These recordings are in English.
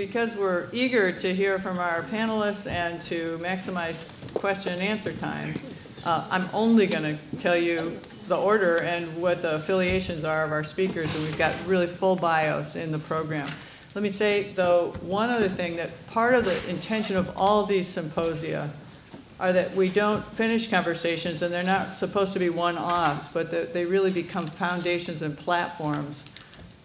because we're eager to hear from our panelists and to maximize question and answer time, uh, I'm only going to tell you the order and what the affiliations are of our speakers, and we've got really full bios in the program. Let me say, though, one other thing that part of the intention of all of these symposia are that we don't finish conversations, and they're not supposed to be one-offs, but that they really become foundations and platforms,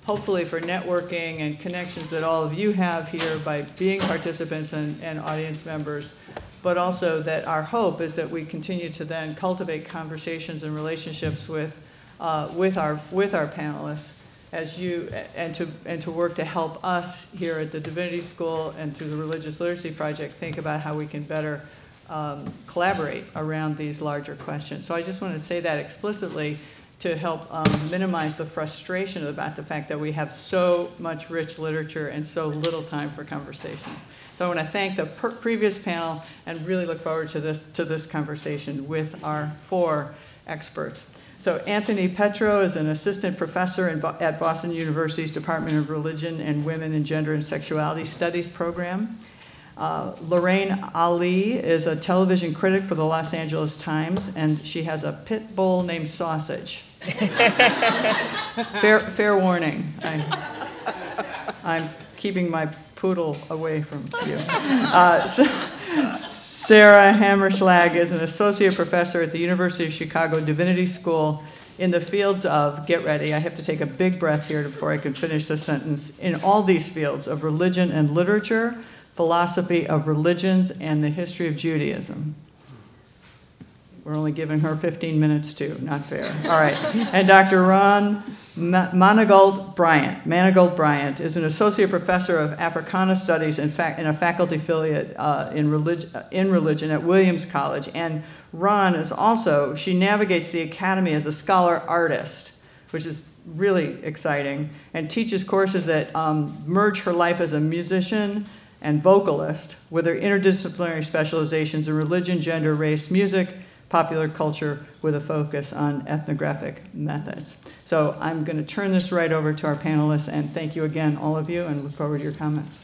hopefully for networking and connections that all of you have here by being participants and, and audience members, but also that our hope is that we continue to then cultivate conversations and relationships with, uh, with, our, with our panelists as you, and to, and to work to help us here at the Divinity School and through the Religious Literacy Project think about how we can better um, collaborate around these larger questions. So I just want to say that explicitly to help um, minimize the frustration about the fact that we have so much rich literature and so little time for conversation. So I want to thank the previous panel and really look forward to this, to this conversation with our four experts. So Anthony Petro is an assistant professor Bo at Boston University's Department of Religion and Women and Gender and Sexuality Studies program. Uh, Lorraine Ali is a television critic for the Los Angeles Times, and she has a pit bull named Sausage. fair, fair warning. I, I'm keeping my poodle away from you. Uh, so, Sarah Hammerschlag is an associate professor at the University of Chicago Divinity School in the fields of, get ready, I have to take a big breath here before I can finish this sentence, in all these fields of religion and literature, philosophy of religions, and the history of Judaism. We're only giving her 15 minutes too, not fair. All right. And Dr. Rhon Manigault Bryant. Manigault Bryant is an associate professor of Africana Studies in, a faculty affiliate uh, in, relig- in religion at Williams College. And Rhon is also, she navigates the academy as a scholar artist, which is really exciting, and teaches courses that um, merge her life as a musician, and vocalist with their interdisciplinary specializations in religion, gender, race, music, popular culture with a focus on ethnographic methods. So I'm going to turn this right over to our panelists and thank you again, all of you, and look forward to your comments.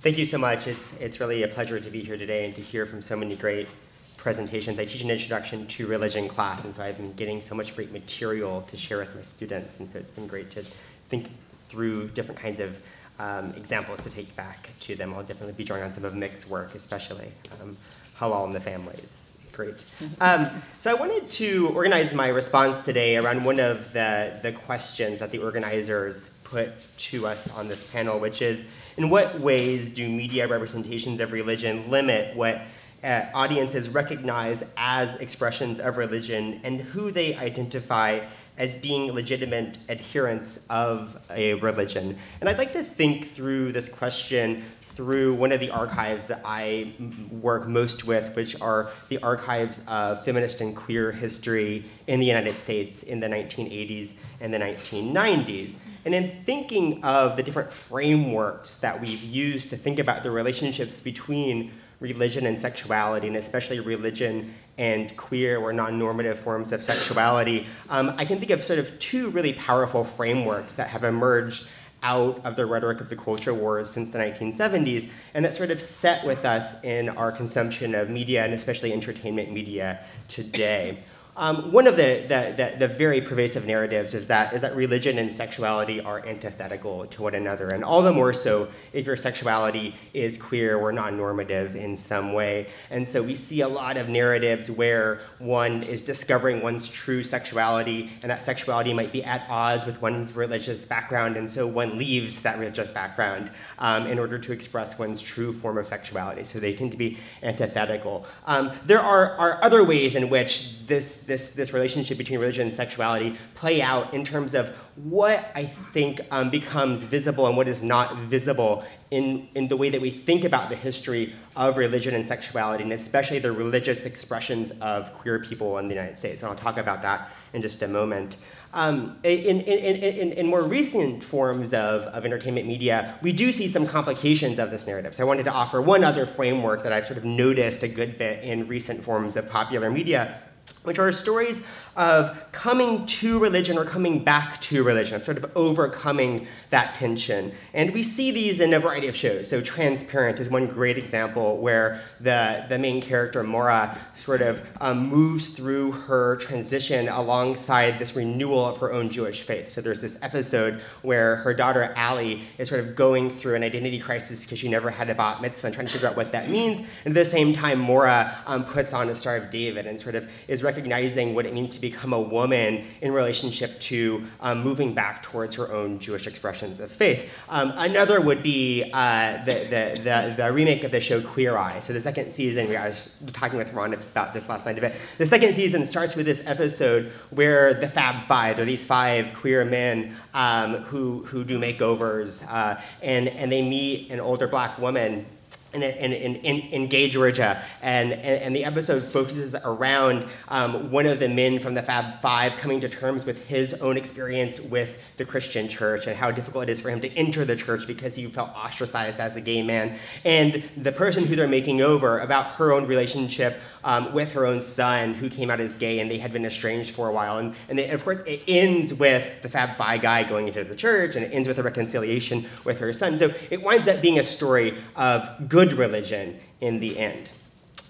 Thank you so much. It's, it's really a pleasure to be here today and to hear from so many great presentations. I teach an introduction to religion class, and so I've been getting so much great material to share with my students, and so it's been great to think through different kinds of um, examples to take back to them. I'll definitely be drawing on some of Mick's work, especially um, Halal in the Families. Great. Um, so I wanted to organize my response today around one of the, the questions that the organizers put to us on this panel, which is, in what ways do media representations of religion limit what uh, audiences recognize as expressions of religion and who they identify as being legitimate adherents of a religion. And I'd like to think through this question through one of the archives that I work most with, which are the archives of feminist and queer history in the United States in the 1980s and the 1990s. And in thinking of the different frameworks that we've used to think about the relationships between religion and sexuality, and especially religion and queer or non-normative forms of sexuality, um, I can think of sort of two really powerful frameworks that have emerged out of the rhetoric of the culture wars since the 1970s, and that sort of set with us in our consumption of media and especially entertainment media today. Um, one of the, the, the, the, very pervasive narratives is that, is that religion and sexuality are antithetical to one another, and all the more so if your sexuality is queer or non normative in some way. And so we see a lot of narratives where one is discovering one's true sexuality, and that sexuality might be at odds with one's religious background, and so one leaves that religious background um, in order to express one's true form of sexuality. So they tend to be antithetical. Um, there are, are other ways in which this this, this relationship between religion and sexuality play out in terms of what I think um, becomes visible and what is not visible in, in the way that we think about the history of religion and sexuality, and especially the religious expressions of queer people in the United States. And I'll talk about that in just a moment. Um, in, in, in, in, more recent forms of, of entertainment media, we do see some complications of this narrative. So I wanted to offer one other framework that I've sort of noticed a good bit in recent forms of popular media which are stories of coming to religion or coming back to religion, sort of overcoming that tension. And we see these in a variety of shows. So, Transparent is one great example where the, the main character, Maura, sort of um, moves through her transition alongside this renewal of her own Jewish faith. So, there's this episode where her daughter, Allie, is sort of going through an identity crisis because she never had a bat mitzvah and trying to figure out what that means. And at the same time, Maura um, puts on a Star of David and sort of is recognizing what it means to become a woman in relationship to um, moving back towards her own Jewish expressions of faith. Um, another would be uh, the, the, the, the, remake of the show Queer Eye. So the second season, I was talking with Rhon about this last night a bit. The second season starts with this episode where the Fab Five, or these five queer men um, who, who do makeovers, uh, and, and they meet an older black woman in, in, in, in, Gay, Georgia. And, and, and, the episode focuses around um, one of the men from the Fab Five coming to terms with his own experience with the Christian church and how difficult it is for him to enter the church because he felt ostracized as a gay man. And the person who they're making over about her own relationship um, with her own son who came out as gay and they had been estranged for a while. And, and, of course, it ends with the Fab Five guy going into the church and it ends with a reconciliation with her son. So it winds up being a story of good religion in the end.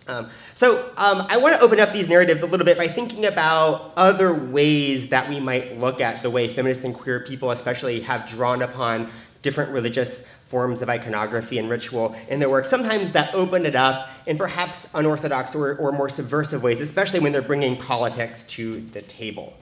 Um, so um, I want to open up these narratives a little bit by thinking about other ways that we might look at the way feminists and queer people, especially, have drawn upon different religious forms of iconography and ritual in their work, sometimes that open it up in perhaps unorthodox or, or more subversive ways, especially when they're bringing politics to the table.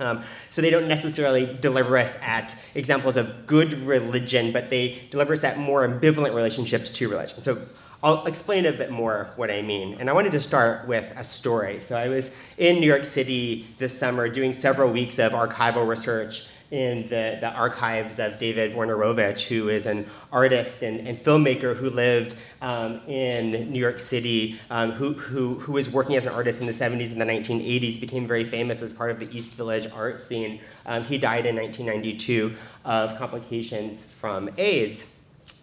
Um, so they don't necessarily deliver us at examples of good religion, but they deliver us at more ambivalent relationships to religion. So I'll explain a bit more what I mean. And I wanted to start with a story. So I was in New York City this summer doing several weeks of archival research in the, the archives of David Wojnarowicz, who is an artist and, and filmmaker who lived um, in New York City, um, who, who, who was working as an artist in the 70s and the 1980s, became very famous as part of the East Village art scene. Um, he died in 1992 of complications from AIDS.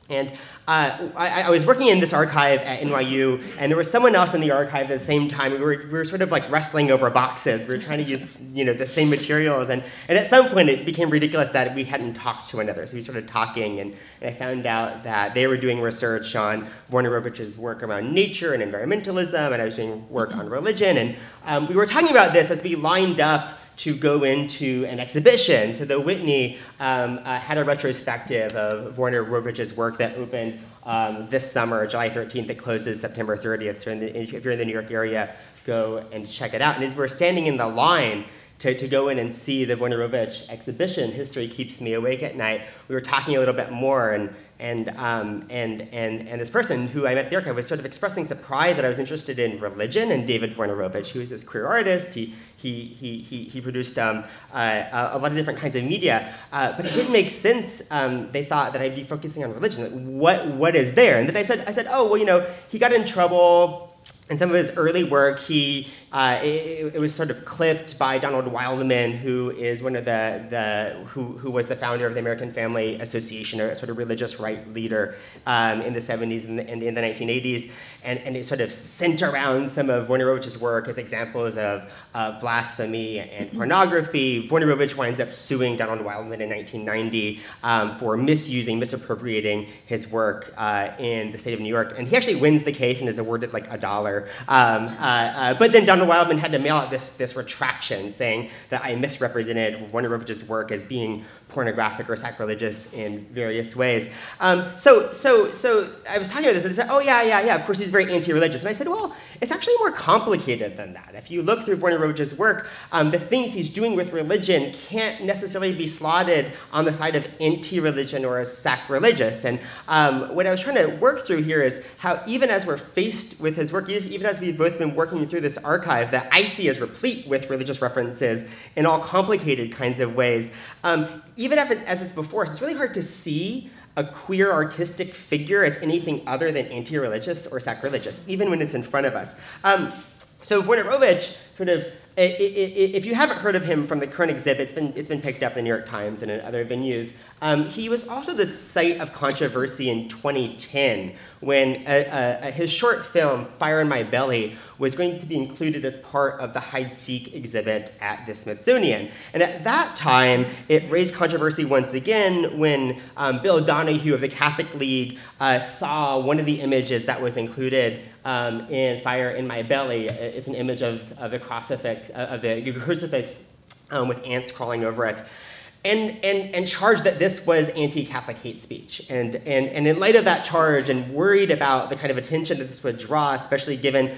And uh, I, I, was working in this archive at NYU, and there was someone else in the archive at the same time. We were, we were sort of like wrestling over boxes. We were trying to use you know, the same materials. And, and at some point, it became ridiculous that we hadn't talked to one another. So we started talking, and, and I found out that they were doing research on Wojnarowicz's work around nature and environmentalism, and I was doing work on religion. And um, we were talking about this as we lined up to go into an exhibition. So the Whitney um, uh, had a retrospective of Wojnarowicz's work that opened um, this summer, July 13th. It closes September 30th. So the, if you're in the New York area, go and check it out. And as we're standing in the line to, to go in and see the Wojnarowicz exhibition, History Keeps Me Awake at Night, we were talking a little bit more and and, um, and, and, and this person who I met at the archive was sort of expressing surprise that I was interested in religion and David Wojnarowicz, who is this queer artist. He, he, he, he, he produced um, uh, a lot of different kinds of media, uh, but it didn't make sense. Um, they thought that I'd be focusing on religion. Like, what, what is there? And then I said, I said, oh, well, you know, he got in trouble in some of his early work, he uh, it, it, was sort of clipped by Donald Wildmon, who is one of the, the who, who was the founder of the American Family Association, a sort of religious right leader um, in the 70s and, in the 1980s, and, and it sort of sent around some of Wojnarowicz's work as examples of uh, blasphemy and pornography. Wojnarowicz winds up suing Donald Wildmon in 1990 um, for misusing, misappropriating his work uh, in the state of New York, and he actually wins the case and is awarded like a dollar. Um, uh, uh, but then Donald Donald Wildmon had to mail out this, this retraction saying that I misrepresented Wojnarowicz's work as being pornographic or sacrilegious in various ways. Um, so, so, so I was talking about this and they said, oh yeah, yeah, yeah, of course he's very anti-religious. And I said, well, it's actually more complicated than that. If you look through Wojnarowicz's work, um, the things he's doing with religion can't necessarily be slotted on the side of anti-religion or as sacrilegious. And um, what I was trying to work through here is how even as we're faced with his work, even as we've both been working through this archive that I see as replete with religious references in all complicated kinds of ways, even as it's before us, it's really hard to see a queer artistic figure as anything other than anti-religious or sacrilegious, even when it's in front of us. Um, so Wojnarowicz sort of if you haven't heard of him from the current exhibit, it's been, it's been picked up in the New York Times and in other venues. Um, he was also the site of controversy in 2010 when uh, uh, his short film, Fire in My Belly, was going to be included as part of the Hide Seek exhibit at the Smithsonian. And at that time, it raised controversy once again when um, Bill Donohue of the Catholic League uh, saw one of the images that was included um, in Fire in My Belly. It's an image of, of the crucifix, uh, of the crucifix um, with ants crawling over it. And, and, and charged that this was anti Catholic hate speech. And, and, and in light of that charge, and worried about the kind of attention that this would draw, especially given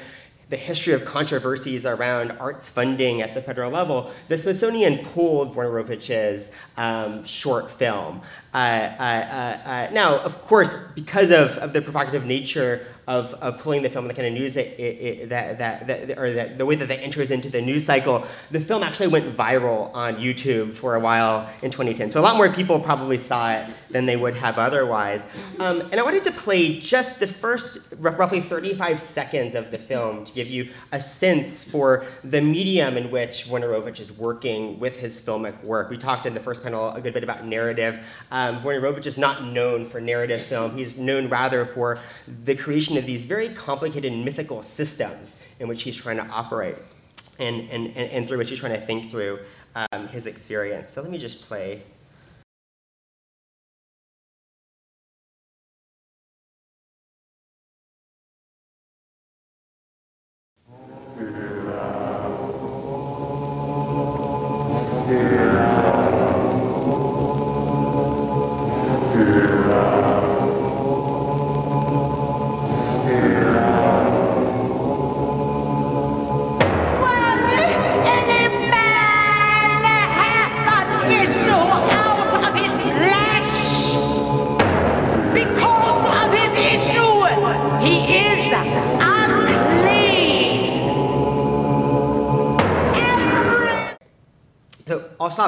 the history of controversies around arts funding at the federal level, the Smithsonian pulled Wojnarowicz's um, short film. Uh, uh, uh, uh now, of course, because of, of the provocative nature of, of pulling the film, the kind of news it, it, that, that, that, or that, the way that that enters into the news cycle, the film actually went viral on YouTube for a while in 2010. So a lot more people probably saw it than they would have otherwise. Um, and I wanted to play just the first roughly 35 seconds of the film to give you a sense for the medium in which Wojnarowicz is working with his filmic work. We talked in the first panel a good bit about narrative. Um, Wojnarowicz is not known for narrative film. He's known rather for the creation of these very complicated mythical systems in which he's trying to operate and, and, and, and through which he's trying to think through um, his experience. So let me just play.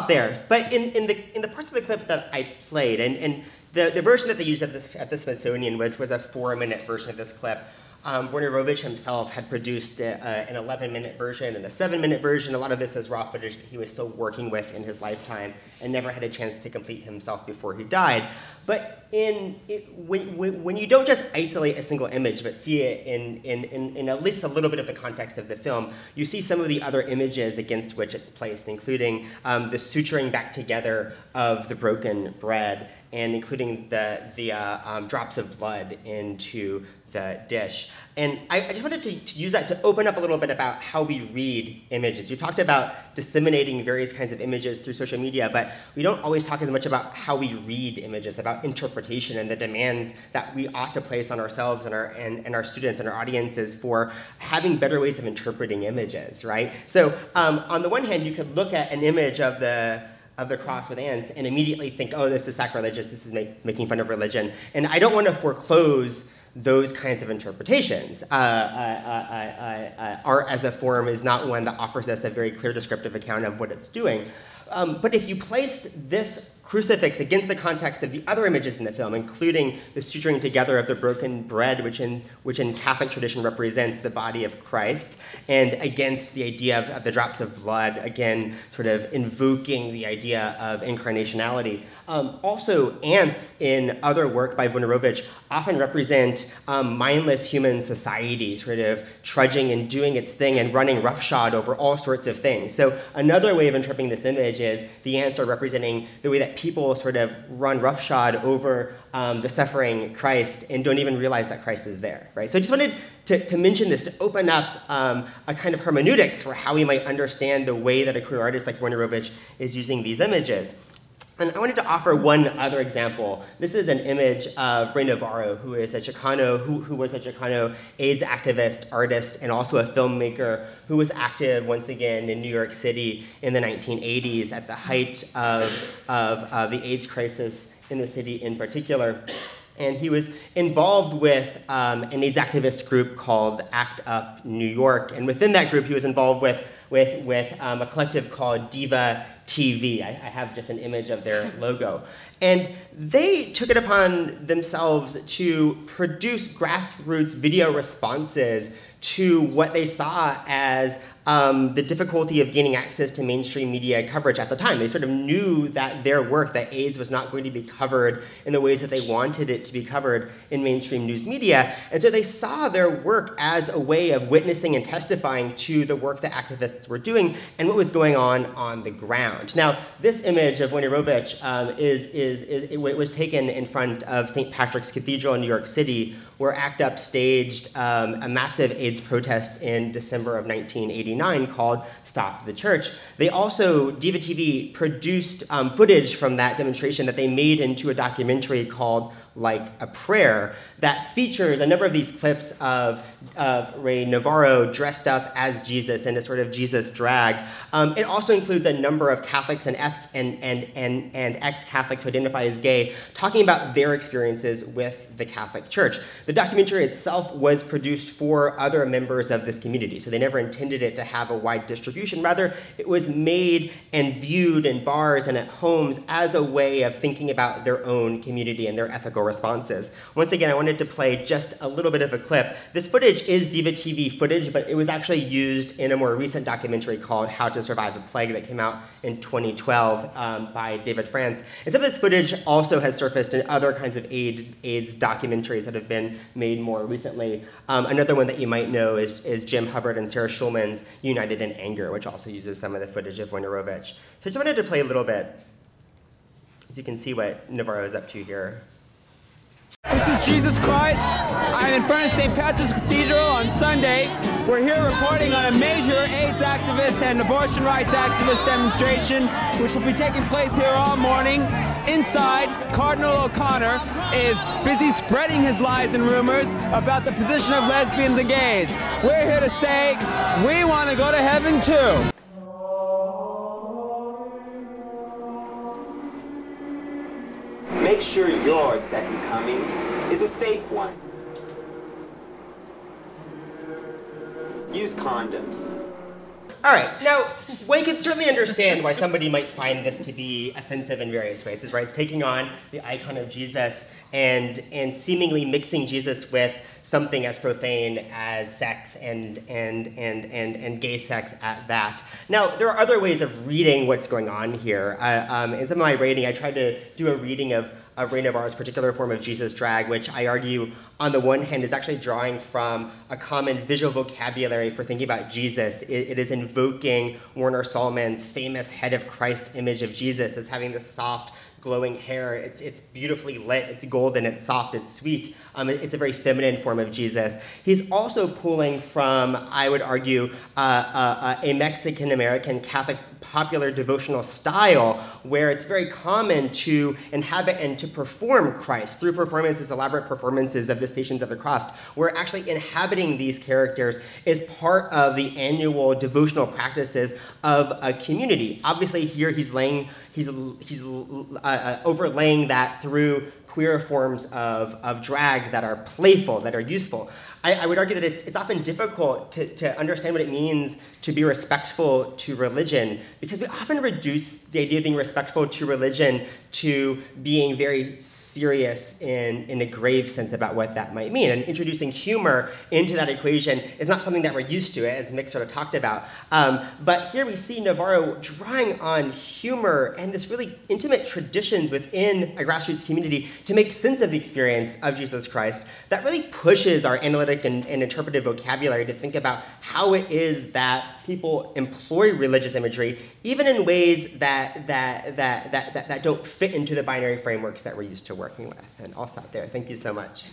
There. But in, in, the, in the parts of the clip that I played, and, and the, the version that they used at, this, at the Smithsonian was, was a four minute version of this clip. Um, Wojnarowicz himself had produced a, uh, an 11 minute version and a 7 minute version. A lot of this is raw footage that he was still working with in his lifetime and never had a chance to complete himself before he died. But in, it, when, when, when, you don't just isolate a single image but see it in, in, in, in, at least a little bit of the context of the film, you see some of the other images against which it's placed, including um, the suturing back together of the broken bread and including the, the uh, um, drops of blood into the dish. And I, I just wanted to, to, use that to open up a little bit about how we read images. You talked about disseminating various kinds of images through social media, but we don't always talk as much about how we read images, about interpretation and the demands that we ought to place on ourselves and our, and, and our students and our audiences for having better ways of interpreting images, right? So um, on the one hand, you could look at an image of the of the cross with ants and immediately think, oh, this is sacrilegious, this is make, making fun of religion. And I don't want to foreclose those kinds of interpretations. Uh, I, I, I, art as a form is not one that offers us a very clear descriptive account of what it's doing. Um, but if you place this crucifix against the context of the other images in the film, including the suturing together of the broken bread, which in, which in Catholic tradition represents the body of Christ, and against the idea of, of the drops of blood, again, sort of invoking the idea of incarnationality. Um, also, ants in other work by Wojnarowicz often represent um, mindless human society, sort of trudging and doing its thing and running roughshod over all sorts of things. So, another way of interpreting this image is the ants are representing the way that people sort of run roughshod over um, the suffering Christ and don't even realize that Christ is there, right? So, I just wanted to, to mention this to open up um, a kind of hermeneutics for how we might understand the way that a queer artist like Wojnarowicz is using these images. And I wanted to offer one other example. This is an image of Ray Navarro, who is a Chicano, who, who was a Chicano AIDS activist, artist, and also a filmmaker who was active once again in New York City in the 1980s at the height of, of, of the AIDS crisis in the city in particular. And he was involved with um, an AIDS activist group called ACT UP New York. And within that group, he was involved with, with, with um, a collective called Diva TV. I, I have just an image of their logo. And they took it upon themselves to produce grassroots video responses to what they saw as um, the difficulty of gaining access to mainstream media coverage at the time. They sort of knew that their work, that AIDS was not going to be covered in the ways that they wanted it to be covered in mainstream news media. And so they saw their work as a way of witnessing and testifying to the work that activists were doing and what was going on on the ground. Now, this image of Wojnarowicz um, is, is, is, it was taken in front of St. Patrick's Cathedral in New York City, where ACT UP staged um, a massive AIDS protest in December of 1989 called Stop the Church. They also, Diva TV, produced um, footage from that demonstration that they made into a documentary called like a prayer that features a number of these clips of, of Ray Navarro dressed up as Jesus in a sort of Jesus drag. Um, it also includes a number of Catholics and, and, and, and, and ex-Catholics who identify as gay talking about their experiences with the Catholic Church. The documentary itself was produced for other members of this community, so they never intended it to have a wide distribution. Rather, it was made and viewed in bars and at homes as a way of thinking about their own community and their ethical responses. Once again, I wanted to play just a little bit of a clip. This footage is Diva TV footage, but it was actually used in a more recent documentary called How to Survive a Plague that came out in 2012 um, by David France. And some of this footage also has surfaced in other kinds of AIDS documentaries that have been made more recently. Um, another one that you might know is, is Jim Hubbard and Sarah Schulman's United in Anger, which also uses some of the footage of Wojnarowicz. So I just wanted to play a little bit, so you can see what Navarro is up to here. This is Jesus Christ. I'm in front of St. Patrick's Cathedral on Sunday. We're here reporting on a major AIDS activist and abortion rights activist demonstration, which will be taking place here all morning. Inside, Cardinal O'Connor is busy spreading his lies and rumors about the position of lesbians and gays. We're here to say we want to go to heaven too. Make sure your second coming is a safe one. Use condoms. All right. Now, one can certainly understand why somebody might find this to be offensive in various ways. Is right. It's taking on the icon of Jesus and and seemingly mixing Jesus with something as profane as sex and and and and and gay sex at that. Now, there are other ways of reading what's going on here. Uh, um, in some of my reading, I tried to do a reading of of Ray Navarro's particular form of Jesus drag, which I argue, on the one hand, is actually drawing from a common visual vocabulary for thinking about Jesus. it, it is invoking Warner Sallman's famous head of Christ image of Jesus as having this soft, glowing hair. It's, it's beautifully lit, it's golden, it's soft, it's sweet. Um, it's a very feminine form of Jesus. He's also pulling from, I would argue, uh, uh, uh a Mexican American Catholic popular devotional style where it's very common to inhabit and to perform Christ through performances, elaborate performances of the Stations of the Cross, where actually inhabiting these characters is part of the annual devotional practices of a community. Obviously, here he's laying, he's, he's uh, uh, overlaying that through queer forms of, of drag that are playful, that are useful. I, I, would argue that it's, it's often difficult to, to understand what it means to be respectful to religion because we often reduce the idea of being respectful to religion to being very serious in, in a grave sense about what that might mean. And introducing humor into that equation is not something that we're used to, as Mick sort of talked about. Um, but here we see Navarro drawing on humor and this really intimate traditions within a grassroots community to make sense of the experience of Jesus Christ that really pushes our analytic and, and interpretive vocabulary to think about how it is that people employ religious imagery, even in ways that, that, that, that, that, that don't fit into the binary frameworks that we're used to working with. And I'll stop there. Thank you so much.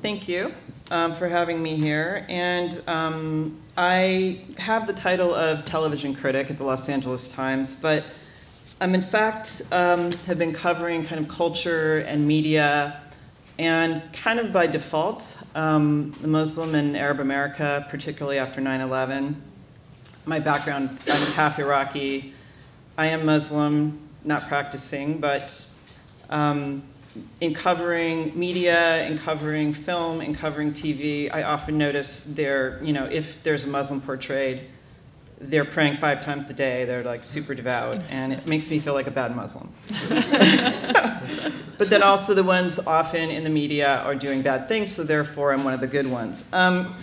Thank you um, for having me here. And um, I have the title of television critic at the Los Angeles Times, but I'm in fact um, have been covering kind of culture and media and kind of by default, um, the Muslim and Arab America, particularly after 9-11. My background, I'm half Iraqi. I am Muslim, not practicing, but um, in covering media, in covering film, in covering TV, I often notice there, you know, if there's a Muslim portrayed, they're praying five times a day, they're like super devout, and it makes me feel like a bad Muslim. but then also the ones often in the media are doing bad things, so therefore I'm one of the good ones. Um,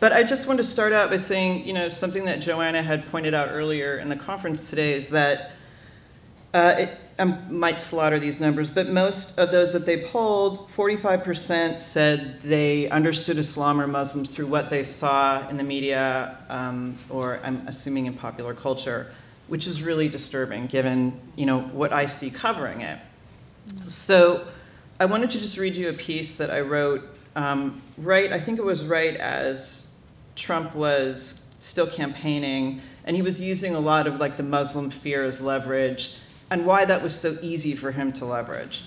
but I just want to start out by saying, you know, something that Joanna had pointed out earlier in the conference today is that uh, it, I might slaughter these numbers, but most of those that they polled, 45% said they understood Islam or Muslims through what they saw in the media, um, or I'm assuming in popular culture, which is really disturbing given you know what I see covering it. So I wanted to just read you a piece that I wrote um, right. I think it was right as Trump was still campaigning, and he was using a lot of like the Muslim fear as leverage and why that was so easy for him to leverage.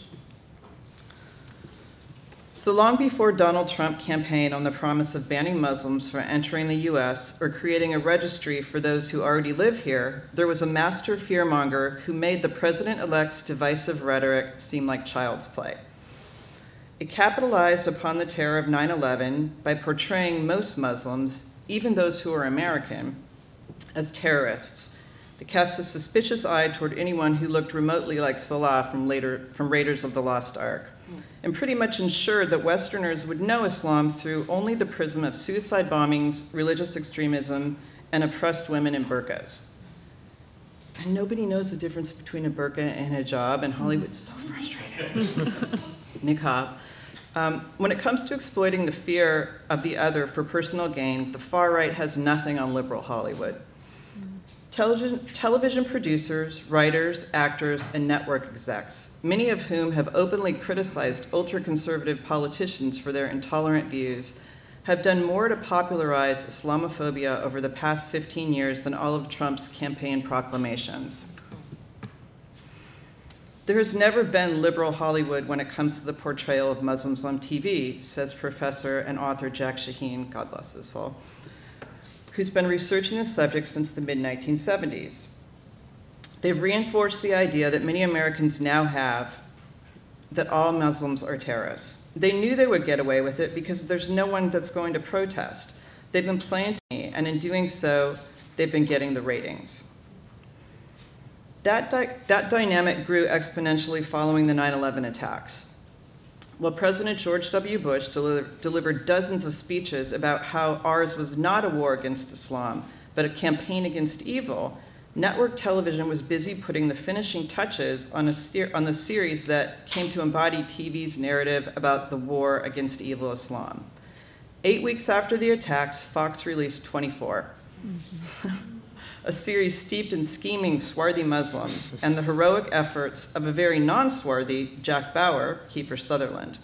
So long before Donald Trump campaigned on the promise of banning Muslims from entering the US or creating a registry for those who already live here, there was a master fearmonger who made the president elect's divisive rhetoric seem like child's play. It capitalized upon the terror of 9 11 by portraying most Muslims, even those who are American, as terrorists it cast a suspicious eye toward anyone who looked remotely like Sallah from, later, from Raiders of the Lost Ark, and pretty much ensured that Westerners would know Islam through only the prism of suicide bombings, religious extremism, and oppressed women in burqas. And nobody knows the difference between a burqa and a hijab, and Hollywood's so frustrated. Niqab. Um, when it comes to exploiting the fear of the other for personal gain, the far right has nothing on liberal Hollywood. Television, television producers, writers, actors, and network execs, many of whom have openly criticized ultra conservative politicians for their intolerant views, have done more to popularize Islamophobia over the past 15 years than all of Trump's campaign proclamations. There has never been liberal Hollywood when it comes to the portrayal of Muslims on TV, says professor and author Jack Shaheen, God bless his soul who's been researching the subject since the mid 1970s. They've reinforced the idea that many Americans now have that all Muslims are terrorists. They knew they would get away with it because there's no one that's going to protest. They've been me, and in doing so, they've been getting the ratings. That, di- that dynamic grew exponentially following the 9 11 attacks. While President George W. Bush deli- delivered dozens of speeches about how ours was not a war against Islam, but a campaign against evil, network television was busy putting the finishing touches on, a ser- on the series that came to embody TV's narrative about the war against evil Islam. Eight weeks after the attacks, Fox released 24. Mm-hmm. a series steeped in scheming, swarthy Muslims and the heroic efforts of a very non swarthy Jack Bauer, Kiefer Sutherland.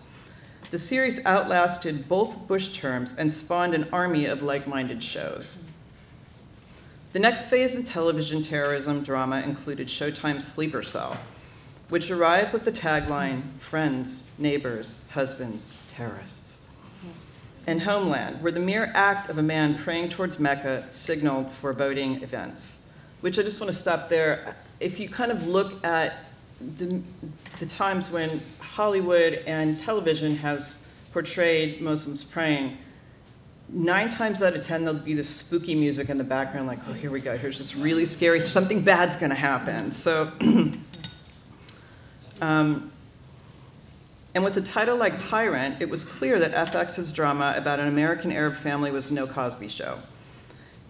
The series outlasted both Bush terms and spawned an army of like minded shows. The next phase in television terrorism drama included Showtime's Sleeper Cell, which arrived with the tagline Friends, Neighbors, Husbands, Terrorists and Homeland, where the mere act of a man praying towards Mecca signaled foreboding events. Which I just want to stop there. If you kind of look at the, the times when Hollywood and television has portrayed Muslims praying, nine times out of ten there'll be this spooky music in the background, like, oh, here we go, here's this really scary, something bad's going to happen. So, um, and with a title like Tyrant, it was clear that FX's drama about an American Arab family was no Cosby show.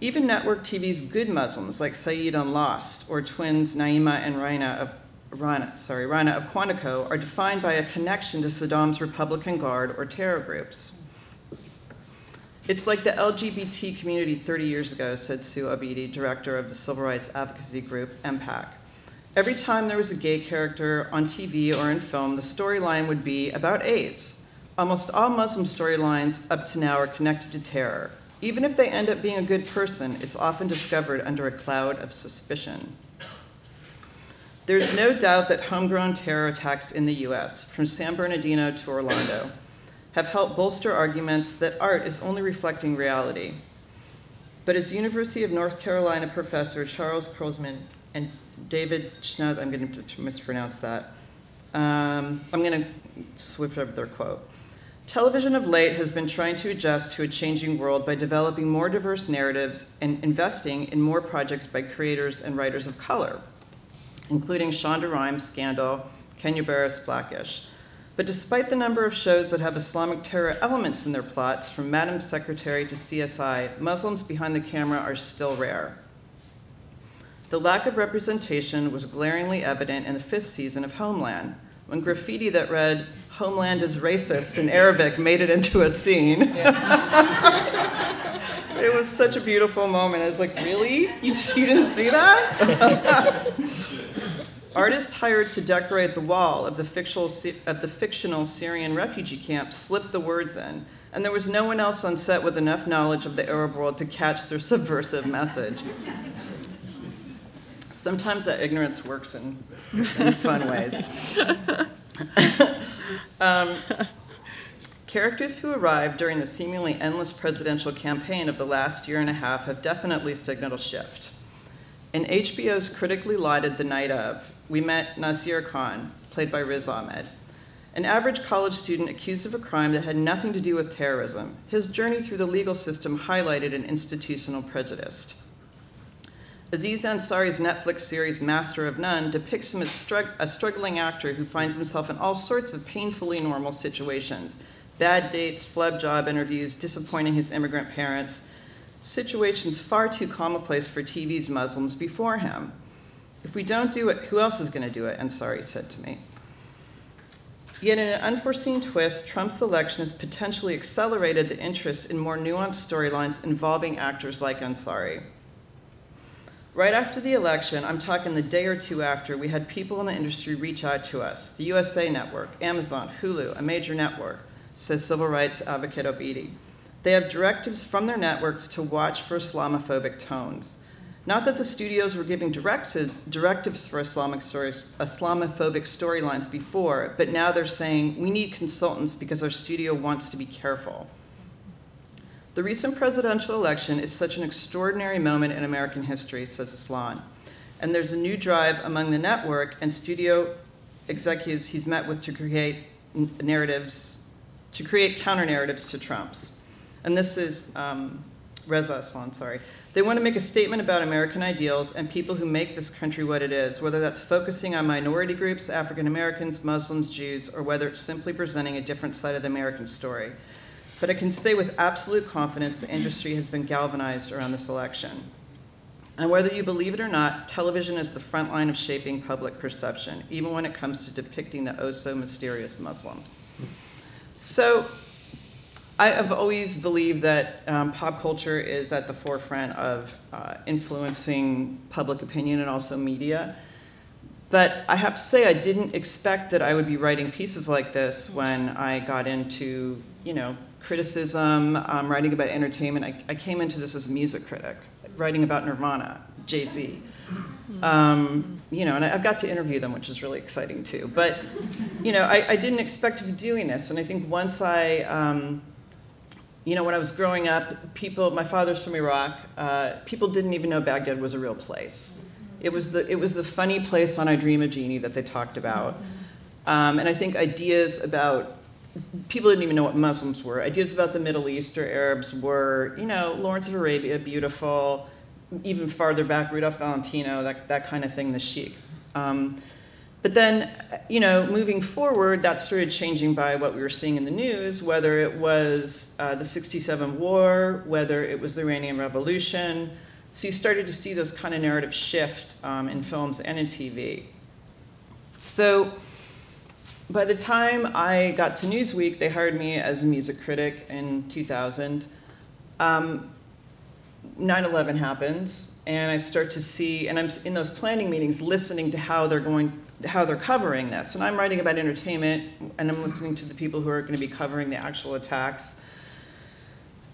Even network TV's good Muslims like Sayid on Lost or twins Nimah and Raina of Rana, sorry, Rana of Quantico are defined by a connection to Saddam's Republican Guard or terror groups. It's like the LGBT community 30 years ago, said Suhad Obeidi, director of the civil rights advocacy group MPAC. Every time there was a gay character on TV or in film, the storyline would be about AIDS. Almost all Muslim storylines up to now are connected to terror. Even if they end up being a good person, it's often discovered under a cloud of suspicion. There's no doubt that homegrown terror attacks in the US, from San Bernardino to Orlando, have helped bolster arguments that art is only reflecting reality. But as University of North Carolina professor Charles Kurzman and David Schnauz, I'm going to mispronounce that. Um, I'm going to swift over their quote. Television of late has been trying to adjust to a changing world by developing more diverse narratives and investing in more projects by creators and writers of color, including Shonda Rhimes' Scandal, Kenya Barris, Blackish. But despite the number of shows that have Islamic terror elements in their plots, from Madam Secretary to CSI, Muslims behind the camera are still rare. The lack of representation was glaringly evident in the fifth season of Homeland, when graffiti that read, Homeland is racist in Arabic made it into a scene. it was such a beautiful moment. I was like, really? You, just, you didn't see that? Artists hired to decorate the wall of the, fictional, of the fictional Syrian refugee camp slipped the words in, and there was no one else on set with enough knowledge of the Arab world to catch their subversive message. Sometimes that ignorance works in, in fun ways. um, characters who arrived during the seemingly endless presidential campaign of the last year and a half have definitely signaled a shift. In HBO's critically lauded The Night of, we met Nasir Khan, played by Riz Ahmed, an average college student accused of a crime that had nothing to do with terrorism. His journey through the legal system highlighted an institutional prejudice. Aziz Ansari's Netflix series Master of None depicts him as strug- a struggling actor who finds himself in all sorts of painfully normal situations bad dates, flub job interviews, disappointing his immigrant parents, situations far too commonplace for TV's Muslims before him. If we don't do it, who else is going to do it? Ansari said to me. Yet, in an unforeseen twist, Trump's election has potentially accelerated the interest in more nuanced storylines involving actors like Ansari. Right after the election, I'm talking the day or two after, we had people in the industry reach out to us the USA Network, Amazon, Hulu, a major network, says civil rights advocate Obeidi. They have directives from their networks to watch for Islamophobic tones. Not that the studios were giving directed, directives for Islamic stories, Islamophobic storylines before, but now they're saying we need consultants because our studio wants to be careful. The recent presidential election is such an extraordinary moment in American history, says Aslan. And there's a new drive among the network and studio executives he's met with to create narratives, to create counter narratives to Trump's. And this is um, Reza Aslan, sorry. They want to make a statement about American ideals and people who make this country what it is, whether that's focusing on minority groups, African Americans, Muslims, Jews, or whether it's simply presenting a different side of the American story. But I can say with absolute confidence the industry has been galvanized around this election. And whether you believe it or not, television is the front line of shaping public perception, even when it comes to depicting the oh so mysterious Muslim. So I have always believed that um, pop culture is at the forefront of uh, influencing public opinion and also media. But I have to say, I didn't expect that I would be writing pieces like this when I got into, you know, criticism, um, writing about entertainment. I, I, came into this as a music critic, writing about Nirvana, Jay Z. Um, you know, and I, have got to interview them, which is really exciting too. But, you know, I, I didn't expect to be doing this. And I think once I, um, you know, when I was growing up, people, my father's from Iraq, uh, people didn't even know Baghdad was a real place. It was the, it was the funny place on I Dream of Jeannie that they talked about. Um, and I think ideas about people didn't even know what Muslims were. Ideas about the Middle East or Arabs were, you know, Lawrence of Arabia, beautiful, even farther back, Rudolph Valentino, that, that kind of thing, the Sheik. Um, but then, you know, moving forward, that started changing by what we were seeing in the news, whether it was uh, the 67 war, whether it was the Iranian Revolution. So you started to see those kind of narrative shift um, in films and in TV. So by the time I got to Newsweek, they hired me as a music critic in 2000. Um, 9/11 happens, and I start to see, and I'm in those planning meetings, listening to how they're going, how they're covering this. And I'm writing about entertainment, and I'm listening to the people who are going to be covering the actual attacks.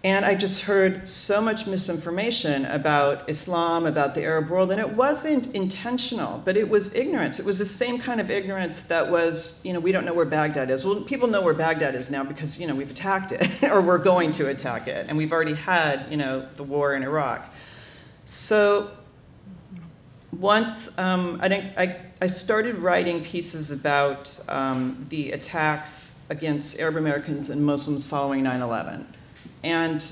And I just heard so much misinformation about Islam, about the Arab world, and it wasn't intentional, but it was ignorance. It was the same kind of ignorance that was, you know, we don't know where Baghdad is. Well, people know where Baghdad is now because, you know, we've attacked it, or we're going to attack it, and we've already had, you know, the war in Iraq. So once um, I, I, I, started writing pieces about um, the attacks against Arab Americans and Muslims following 9 11. And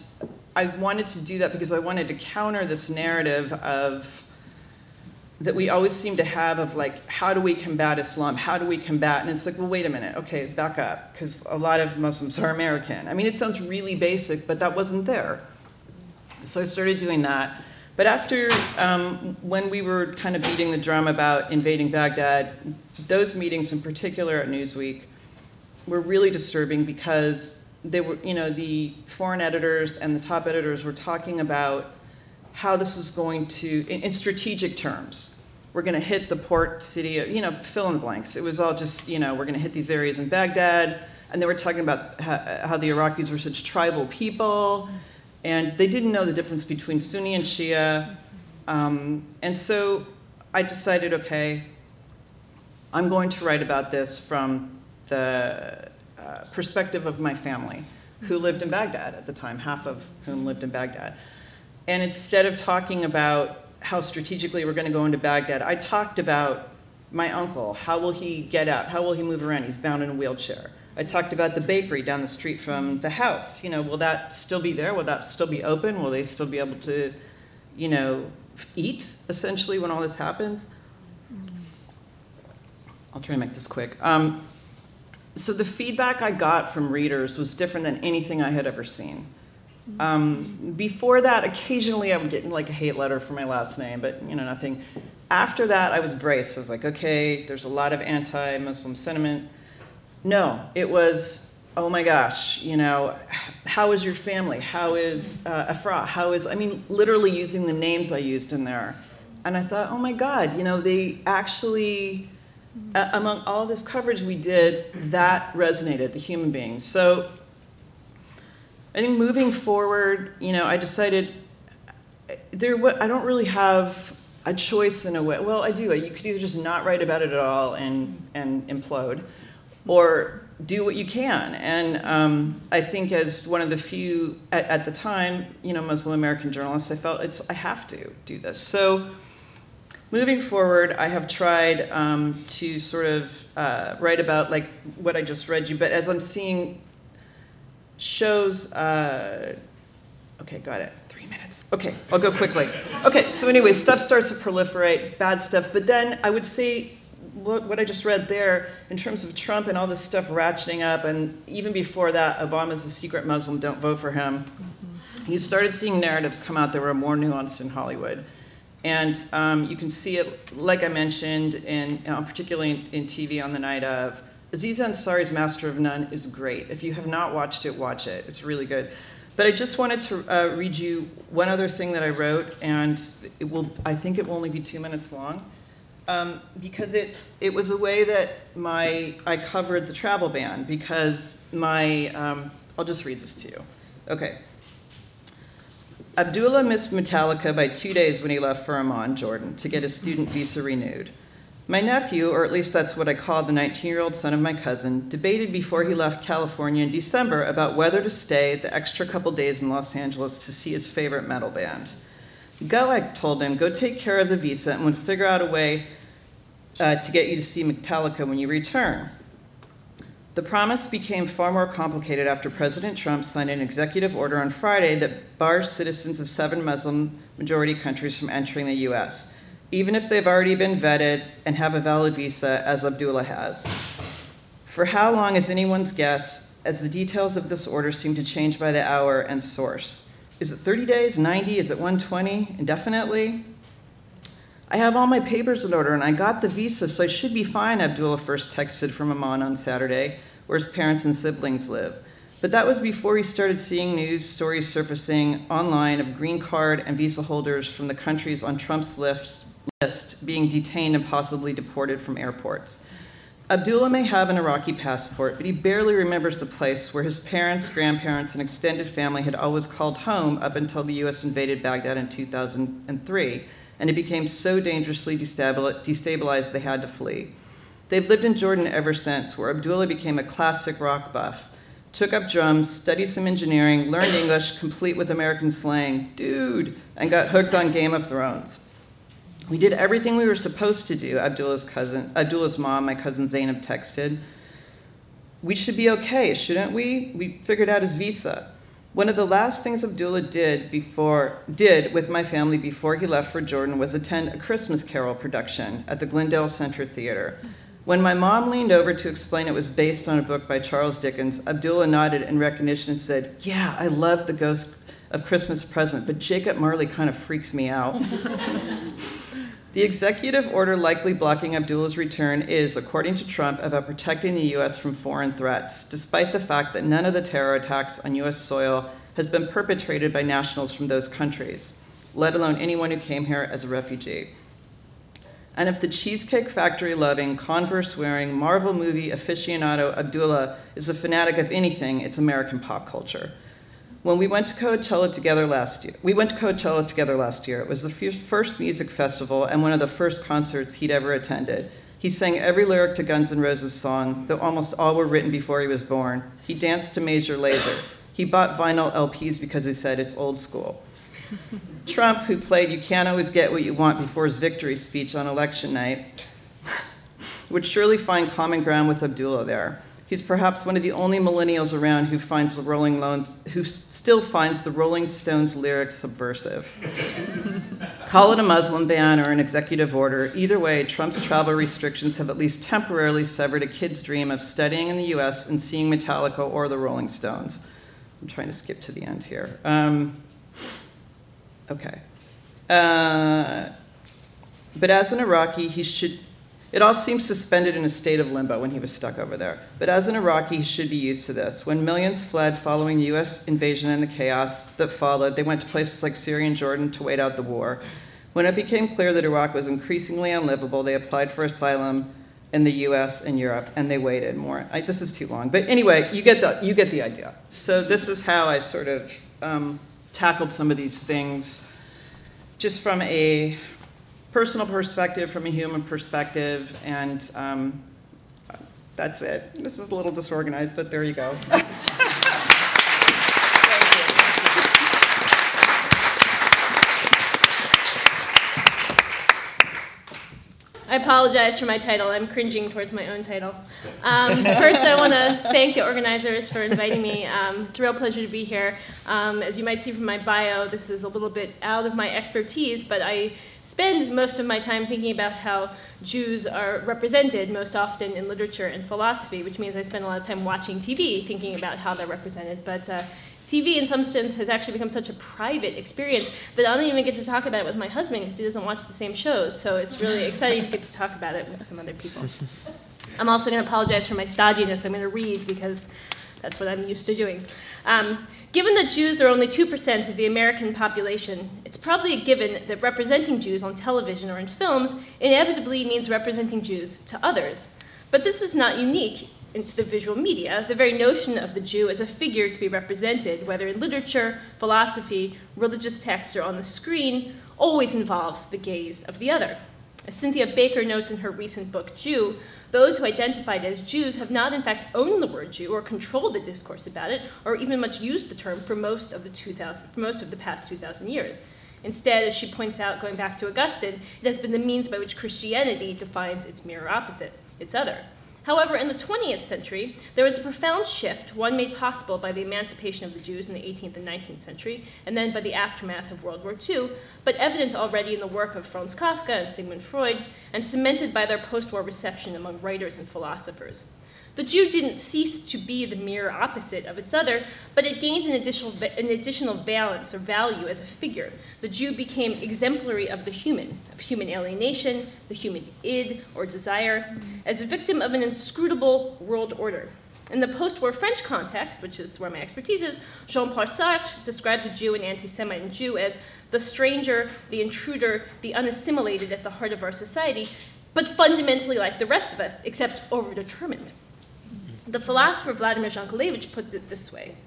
I wanted to do that because I wanted to counter this narrative of that we always seem to have of like, how do we combat Islam? How do we combat? And it's like, well, wait a minute. Okay, back up, because a lot of Muslims are American. I mean, it sounds really basic, but that wasn't there. So I started doing that. But after, um, when we were kind of beating the drum about invading Baghdad, those meetings in particular at Newsweek were really disturbing because they were, you know, the foreign editors and the top editors were talking about how this was going to, in, in strategic terms, we're going to hit the port city, of- you know, fill in the blanks. It was all just, you know, we're going to hit these areas in Baghdad. And they were talking about how, how the Iraqis were such tribal people. And they didn't know the difference between Sunni and Shia. Um, and so I decided, okay, I'm going to write about this from the uh, perspective of my family, who lived in Baghdad at the time, half of whom lived in Baghdad. And instead of talking about how strategically we're going to go into Baghdad, I talked about my uncle. How will he get out? How will he move around? He's bound in a wheelchair. I talked about the bakery down the street from the house. You know, will that still be there? Will that still be open? Will they still be able to, you know, eat essentially when all this happens? I'll try to make this quick. Um, so the feedback I got from readers was different than anything I had ever seen. Um, before that, occasionally I would get like a hate letter for my last name, but you know nothing. After that, I was braced. I was like, okay, there's a lot of anti-Muslim sentiment. No, it was, oh my gosh, you know, how is your family? How is uh, Afra? How is? I mean, literally using the names I used in there, and I thought, oh my God, you know, they actually among all this coverage we did, that resonated, the human beings. So I think moving forward, you know, I decided there. I don't really have a choice in a way. Well, I do. You could either just not write about it at all and and implode, or do what you can. And um, I think as one of the few at, at the time, you know, Muslim American journalists, I felt it's I have to do this. So. Moving forward, I have tried um, to sort of uh, write about like what I just read you, but as I'm seeing shows, uh, okay, got it. Three minutes. Okay, I'll go quickly. Okay, so anyway, stuff starts to proliferate, bad stuff, but then I would say what, what I just read there in terms of Trump and all this stuff ratcheting up, and even before that, Obama's a secret Muslim, don't vote for him. You started seeing narratives come out that were more nuanced in Hollywood. And um, you can see it, like I mentioned, in, uh, particularly in, in TV on the night of. Aziz Ansari's Master of None is great. If you have not watched it, watch it. It's really good. But I just wanted to uh, read you one other thing that I wrote, and it will, I think it will only be two minutes long, um, because it's, it was a way that my, I covered the travel ban, because my, um, I'll just read this to you. Okay. Abdullah missed Metallica by two days when he left for Amman, Jordan, to get his student visa renewed. My nephew, or at least that's what I called the 19 year old son of my cousin, debated before he left California in December about whether to stay the extra couple days in Los Angeles to see his favorite metal band. Go, I told him, go take care of the visa and we'll figure out a way uh, to get you to see Metallica when you return. The promise became far more complicated after President Trump signed an executive order on Friday that bars citizens of seven Muslim majority countries from entering the U.S., even if they've already been vetted and have a valid visa, as Abdullah has. For how long is anyone's guess, as the details of this order seem to change by the hour and source? Is it 30 days, 90? Is it 120? Indefinitely? I have all my papers in order and I got the visa, so I should be fine, Abdullah first texted from Amman on Saturday, where his parents and siblings live. But that was before he started seeing news stories surfacing online of green card and visa holders from the countries on Trump's list, list being detained and possibly deported from airports. Abdullah may have an Iraqi passport, but he barely remembers the place where his parents, grandparents, and extended family had always called home up until the U.S. invaded Baghdad in 2003 and it became so dangerously destabilized they had to flee. They've lived in Jordan ever since, where Abdullah became a classic rock buff, took up drums, studied some engineering, learned English, complete with American slang, dude, and got hooked on Game of Thrones. We did everything we were supposed to do, Abdullah's cousin, Abdullah's mom, my cousin Zainab, texted. We should be okay, shouldn't we? We figured out his visa. One of the last things Abdullah did before did with my family before he left for Jordan was attend a Christmas Carol production at the Glendale Center Theater. When my mom leaned over to explain it was based on a book by Charles Dickens, Abdullah nodded in recognition and said, "Yeah, I love the Ghost of Christmas Present, but Jacob Marley kind of freaks me out." The executive order likely blocking Abdullah's return is, according to Trump, about protecting the U.S. from foreign threats, despite the fact that none of the terror attacks on U.S. soil has been perpetrated by nationals from those countries, let alone anyone who came here as a refugee. And if the Cheesecake Factory loving, Converse wearing, Marvel movie aficionado Abdullah is a fanatic of anything, it's American pop culture. When we went to Coachella together last year, we went to Coachella together last year. It was the first music festival and one of the first concerts he'd ever attended. He sang every lyric to Guns N' Roses songs, though almost all were written before he was born. He danced to Major Lazer. He bought vinyl LPs because he said it's old school. Trump, who played You Can't Always Get What You Want before his victory speech on election night, would surely find common ground with Abdullah there. He's perhaps one of the only millennials around who finds the Rolling Stones, who still finds the Rolling Stones lyrics subversive. Call it a Muslim ban or an executive order. Either way, Trump's travel restrictions have at least temporarily severed a kid's dream of studying in the U.S. and seeing Metallica or the Rolling Stones. I'm trying to skip to the end here. Um, okay. Uh, but as an Iraqi, he should it all seems suspended in a state of limbo when he was stuck over there. But as an Iraqi, he should be used to this. When millions fled following the U.S. invasion and the chaos that followed, they went to places like Syria and Jordan to wait out the war. When it became clear that Iraq was increasingly unlivable, they applied for asylum in the U.S. and Europe, and they waited more. I, this is too long, but anyway, you get the you get the idea. So this is how I sort of um, tackled some of these things, just from a personal perspective, from a human perspective, and um, that's it. This is a little disorganized, but there you go. I apologize for my title. I'm cringing towards my own title. Um, first, I want to thank the organizers for inviting me. Um, it's a real pleasure to be here. Um, as you might see from my bio, this is a little bit out of my expertise, but I spend most of my time thinking about how Jews are represented most often in literature and philosophy, which means I spend a lot of time watching TV thinking about how they're represented. But uh, TV, in some sense, has actually become such a private experience that I don't even get to talk about it with my husband because he doesn't watch the same shows. So it's really exciting to get to talk about it with some other people. I'm also going to apologize for my stodginess. I'm going to read because that's what I'm used to doing. Um, given that Jews are only 2% of the American population, it's probably a given that representing Jews on television or in films inevitably means representing Jews to others. But this is not unique into the visual media, the very notion of the Jew as a figure to be represented, whether in literature, philosophy, religious text, or on the screen, always involves the gaze of the other. As Cynthia Baker notes in her recent book, Jew, those who identified as Jews have not, in fact, owned the word Jew or controlled the discourse about it, or even much used the term for most of the 2000, for most of the past 2,000 years. Instead, as she points out, going back to Augustine, it has been the means by which Christianity defines its mirror opposite, its other. However, in the 20th century, there was a profound shift, one made possible by the emancipation of the Jews in the 18th and 19th century, and then by the aftermath of World War II, but evident already in the work of Franz Kafka and Sigmund Freud, and cemented by their post war reception among writers and philosophers. The Jew didn't cease to be the mere opposite of its other, but it gained an additional, an additional valence or value as a figure. The Jew became exemplary of the human, of human alienation, the human id or desire, as a victim of an inscrutable world order. In the post war French context, which is where my expertise is, Jean Paul Sartre described the Jew, and anti Semite Jew, as the stranger, the intruder, the unassimilated at the heart of our society, but fundamentally like the rest of us, except overdetermined. The philosopher Vladimir Jankelevich puts it this way.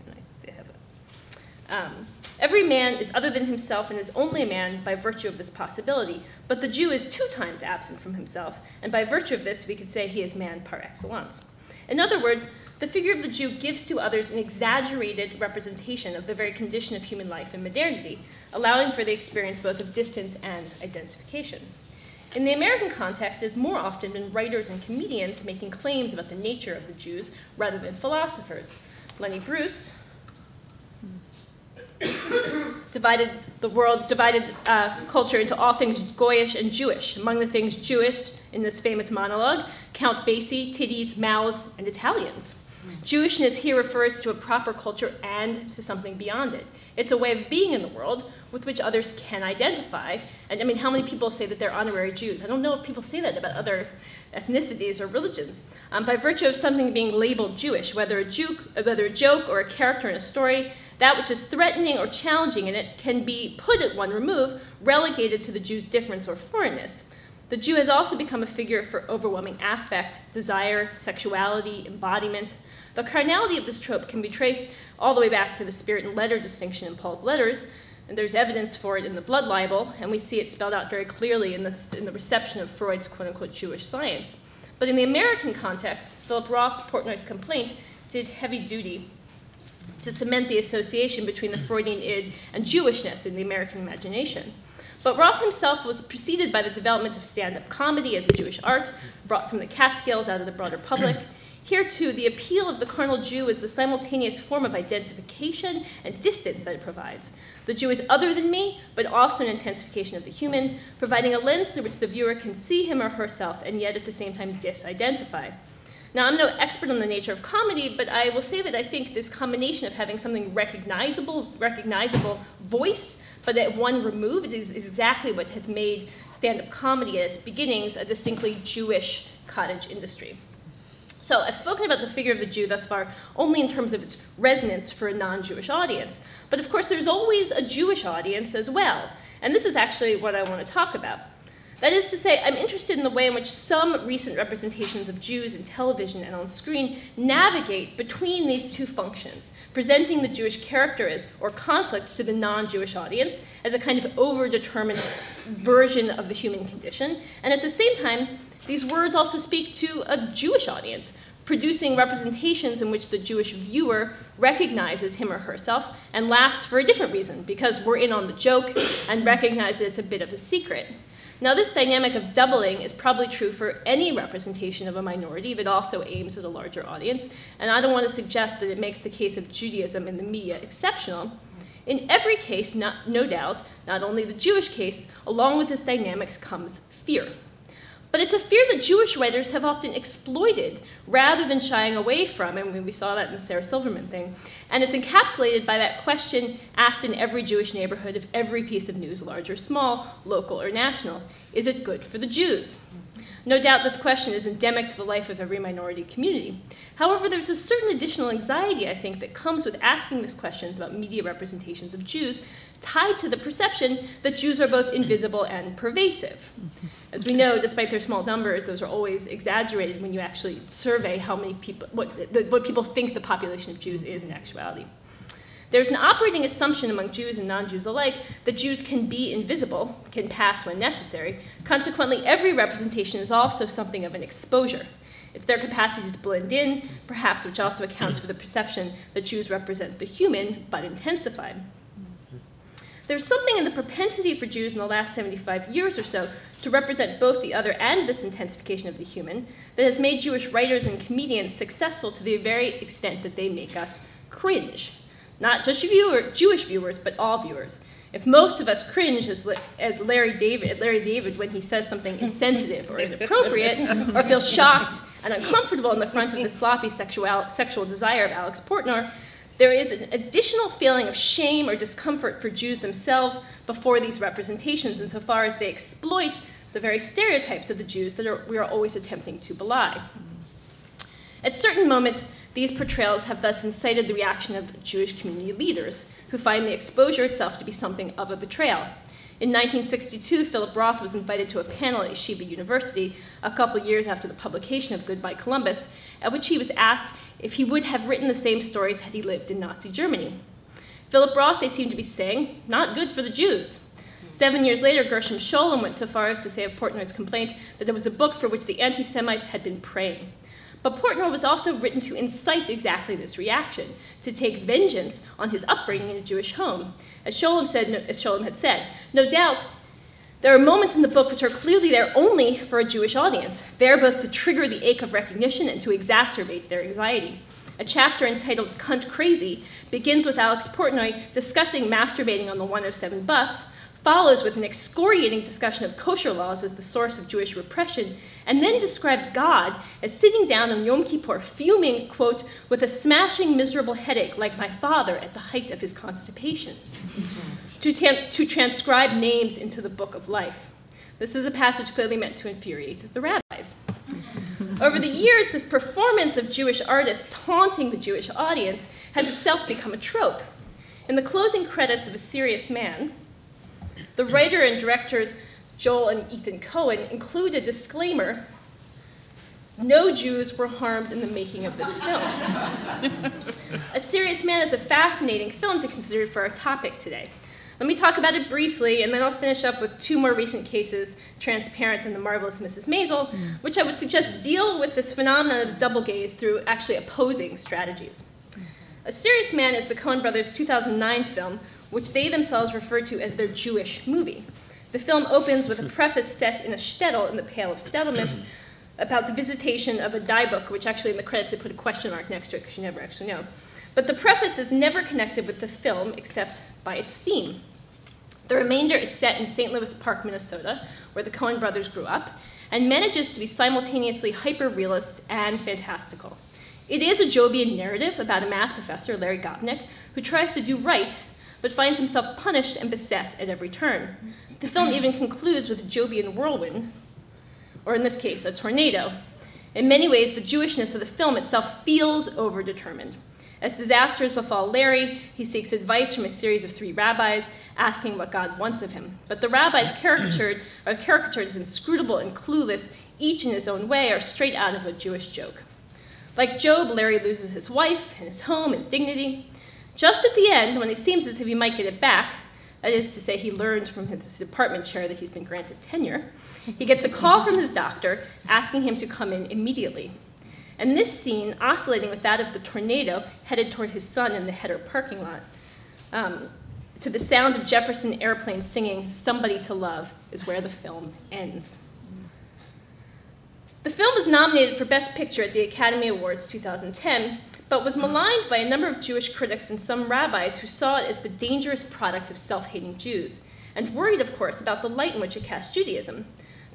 Um, Every man is other than himself and is only a man by virtue of this possibility, but the Jew is two times absent from himself, and by virtue of this, we could say he is man par excellence. In other words, the figure of the Jew gives to others an exaggerated representation of the very condition of human life in modernity, allowing for the experience both of distance and identification. In the American context, it has more often been writers and comedians making claims about the nature of the Jews rather than philosophers. Lenny Bruce, divided the world, divided uh, culture into all things Goyish and Jewish. Among the things Jewish in this famous monologue count Basie, titties, mouths, and Italians. Jewishness here refers to a proper culture and to something beyond it. It's a way of being in the world with which others can identify. And I mean, how many people say that they're honorary Jews? I don't know if people say that about other ethnicities or religions. Um, by virtue of something being labeled Jewish, whether a, juke, whether a joke or a character in a story, that which is threatening or challenging in it can be put at one remove, relegated to the Jew's difference or foreignness. The Jew has also become a figure for overwhelming affect, desire, sexuality, embodiment. The carnality of this trope can be traced all the way back to the spirit and letter distinction in Paul's letters, and there's evidence for it in the blood libel, and we see it spelled out very clearly in the, in the reception of Freud's quote unquote Jewish science. But in the American context, Philip Roth's Portnoy's complaint did heavy duty to cement the association between the Freudian id and Jewishness in the American imagination. But Roth himself was preceded by the development of stand up comedy as a Jewish art, brought from the Catskills out of the broader public. Here, too, the appeal of the carnal Jew is the simultaneous form of identification and distance that it provides. The Jew is other than me, but also an intensification of the human, providing a lens through which the viewer can see him or herself and yet at the same time disidentify. Now, I'm no expert on the nature of comedy, but I will say that I think this combination of having something recognizable, recognizable, voiced, but at one remove, is, is exactly what has made stand-up comedy at its beginnings a distinctly Jewish cottage industry. So I've spoken about the figure of the Jew thus far only in terms of its resonance for a non-Jewish audience. But of course, there's always a Jewish audience as well. And this is actually what I want to talk about. That is to say, I'm interested in the way in which some recent representations of Jews in television and on screen navigate between these two functions, presenting the Jewish character as, or conflict to the non Jewish audience as a kind of overdetermined version of the human condition, and at the same time, these words also speak to a Jewish audience, producing representations in which the Jewish viewer recognizes him or herself and laughs for a different reason, because we're in on the joke and recognize that it's a bit of a secret. Now, this dynamic of doubling is probably true for any representation of a minority that also aims at a larger audience, and I don't want to suggest that it makes the case of Judaism in the media exceptional. In every case, not, no doubt, not only the Jewish case, along with this dynamics comes fear. But it's a fear that Jewish writers have often exploited rather than shying away from, and we saw that in the Sarah Silverman thing. And it's encapsulated by that question asked in every Jewish neighborhood of every piece of news, large or small, local or national Is it good for the Jews? No doubt this question is endemic to the life of every minority community. However, there's a certain additional anxiety, I think, that comes with asking these questions about media representations of Jews, tied to the perception that Jews are both invisible and pervasive. As we know, despite their small numbers, those are always exaggerated when you actually survey how many people, what, the, what people think the population of Jews is in actuality. There's an operating assumption among Jews and non Jews alike that Jews can be invisible, can pass when necessary. Consequently, every representation is also something of an exposure. It's their capacity to blend in, perhaps, which also accounts for the perception that Jews represent the human, but intensified. There's something in the propensity for Jews in the last 75 years or so to represent both the other and this intensification of the human that has made Jewish writers and comedians successful to the very extent that they make us cringe. Not just viewer, Jewish viewers, but all viewers. If most of us cringe as, as Larry David, Larry David when he says something insensitive or inappropriate, or feel shocked and uncomfortable in the front of the sloppy sexual, sexual desire of Alex Portnoy, there is an additional feeling of shame or discomfort for Jews themselves before these representations, insofar as they exploit the very stereotypes of the Jews that are, we are always attempting to belie. At certain moments, these portrayals have thus incited the reaction of Jewish community leaders, who find the exposure itself to be something of a betrayal. In 1962, Philip Roth was invited to a panel at Yeshiva University a couple years after the publication of Goodbye Columbus, at which he was asked if he would have written the same stories had he lived in Nazi Germany. Philip Roth, they seem to be saying, not good for the Jews. Seven years later, Gershom Scholem went so far as to say of Portnoy's complaint that there was a book for which the anti Semites had been praying. But Portnoy was also written to incite exactly this reaction, to take vengeance on his upbringing in a Jewish home. As Scholem, said, as Scholem had said, no doubt there are moments in the book which are clearly there only for a Jewish audience, there both to trigger the ache of recognition and to exacerbate their anxiety. A chapter entitled Cunt Crazy begins with Alex Portnoy discussing masturbating on the 107 bus, follows with an excoriating discussion of kosher laws as the source of Jewish repression, and then describes God as sitting down on Yom Kippur, fuming, quote, with a smashing, miserable headache like my father at the height of his constipation, to, tam- to transcribe names into the book of life. This is a passage clearly meant to infuriate the rabbis. Over the years, this performance of Jewish artists taunting the Jewish audience has itself become a trope. In the closing credits of A Serious Man, the writer and directors Joel and Ethan Coen include a disclaimer no Jews were harmed in the making of this film. a Serious Man is a fascinating film to consider for our topic today. Let me talk about it briefly, and then I'll finish up with two more recent cases, Transparent and The Marvelous Mrs. Maisel, which I would suggest deal with this phenomenon of double gaze through actually opposing strategies. A Serious Man is the Coen brothers' 2009 film, which they themselves refer to as their Jewish movie. The film opens with a hmm. preface set in a shtetl in the Pale of Settlement about the visitation of a dybbuk, which actually in the credits they put a question mark next to it because you never actually know. But the preface is never connected with the film except by its theme. The remainder is set in St. Louis Park, Minnesota, where the Coen brothers grew up, and manages to be simultaneously hyper realist and fantastical. It is a Jobian narrative about a math professor, Larry Gopnik, who tries to do right, but finds himself punished and beset at every turn. The film even concludes with a Jobian whirlwind, or in this case, a tornado. In many ways, the Jewishness of the film itself feels overdetermined. As disasters befall Larry, he seeks advice from a series of three rabbis, asking what God wants of him. But the rabbis caricatured are caricatured as inscrutable and clueless, each in his own way, are straight out of a Jewish joke. Like Job, Larry loses his wife and his home, his dignity. Just at the end, when it seems as if he might get it back, that is to say, he learns from his department chair that he's been granted tenure, he gets a call from his doctor asking him to come in immediately. And this scene, oscillating with that of the tornado headed toward his son in the header parking lot, um, to the sound of Jefferson Airplane singing Somebody to Love, is where the film ends. The film was nominated for Best Picture at the Academy Awards 2010, but was maligned by a number of Jewish critics and some rabbis who saw it as the dangerous product of self hating Jews, and worried, of course, about the light in which it cast Judaism.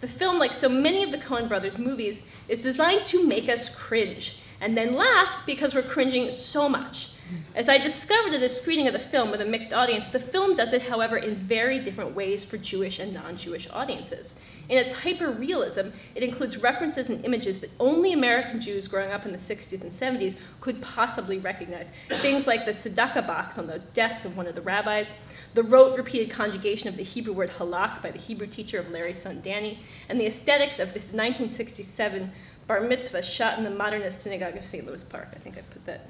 The film, like so many of the Coen brothers' movies, is designed to make us cringe and then laugh because we're cringing so much. As I discovered at a screening of the film with a mixed audience, the film does it, however, in very different ways for Jewish and non Jewish audiences. In its hyper realism, it includes references and images that only American Jews growing up in the 60s and 70s could possibly recognize. Things like the tzedakah box on the desk of one of the rabbis, the rote repeated conjugation of the Hebrew word halak by the Hebrew teacher of Larry's son Danny, and the aesthetics of this 1967 bar mitzvah shot in the modernist synagogue of St. Louis Park. I think I put that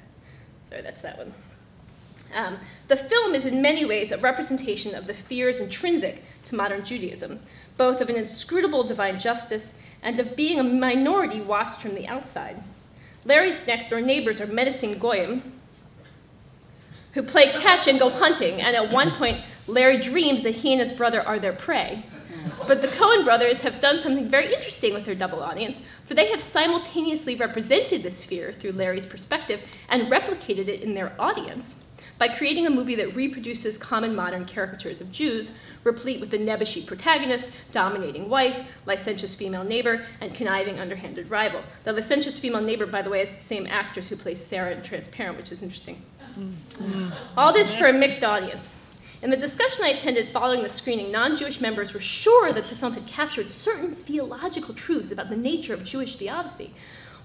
Sorry, that's that one. Um, the film is in many ways a representation of the fears intrinsic to modern Judaism, both of an inscrutable divine justice and of being a minority watched from the outside. Larry's next door neighbors are menacing goyim who play catch and go hunting, and at one point, Larry dreams that he and his brother are their prey. But the Coen brothers have done something very interesting with their double audience, for they have simultaneously represented this fear through Larry's perspective and replicated it in their audience by creating a movie that reproduces common modern caricatures of Jews, replete with the nebuchadnezzar protagonist, dominating wife, licentious female neighbor, and conniving underhanded rival. The licentious female neighbor, by the way, is the same actress who plays Sarah in Transparent, which is interesting. Mm. All this for a mixed audience. In the discussion I attended following the screening, non Jewish members were sure that the film had captured certain theological truths about the nature of Jewish theodicy,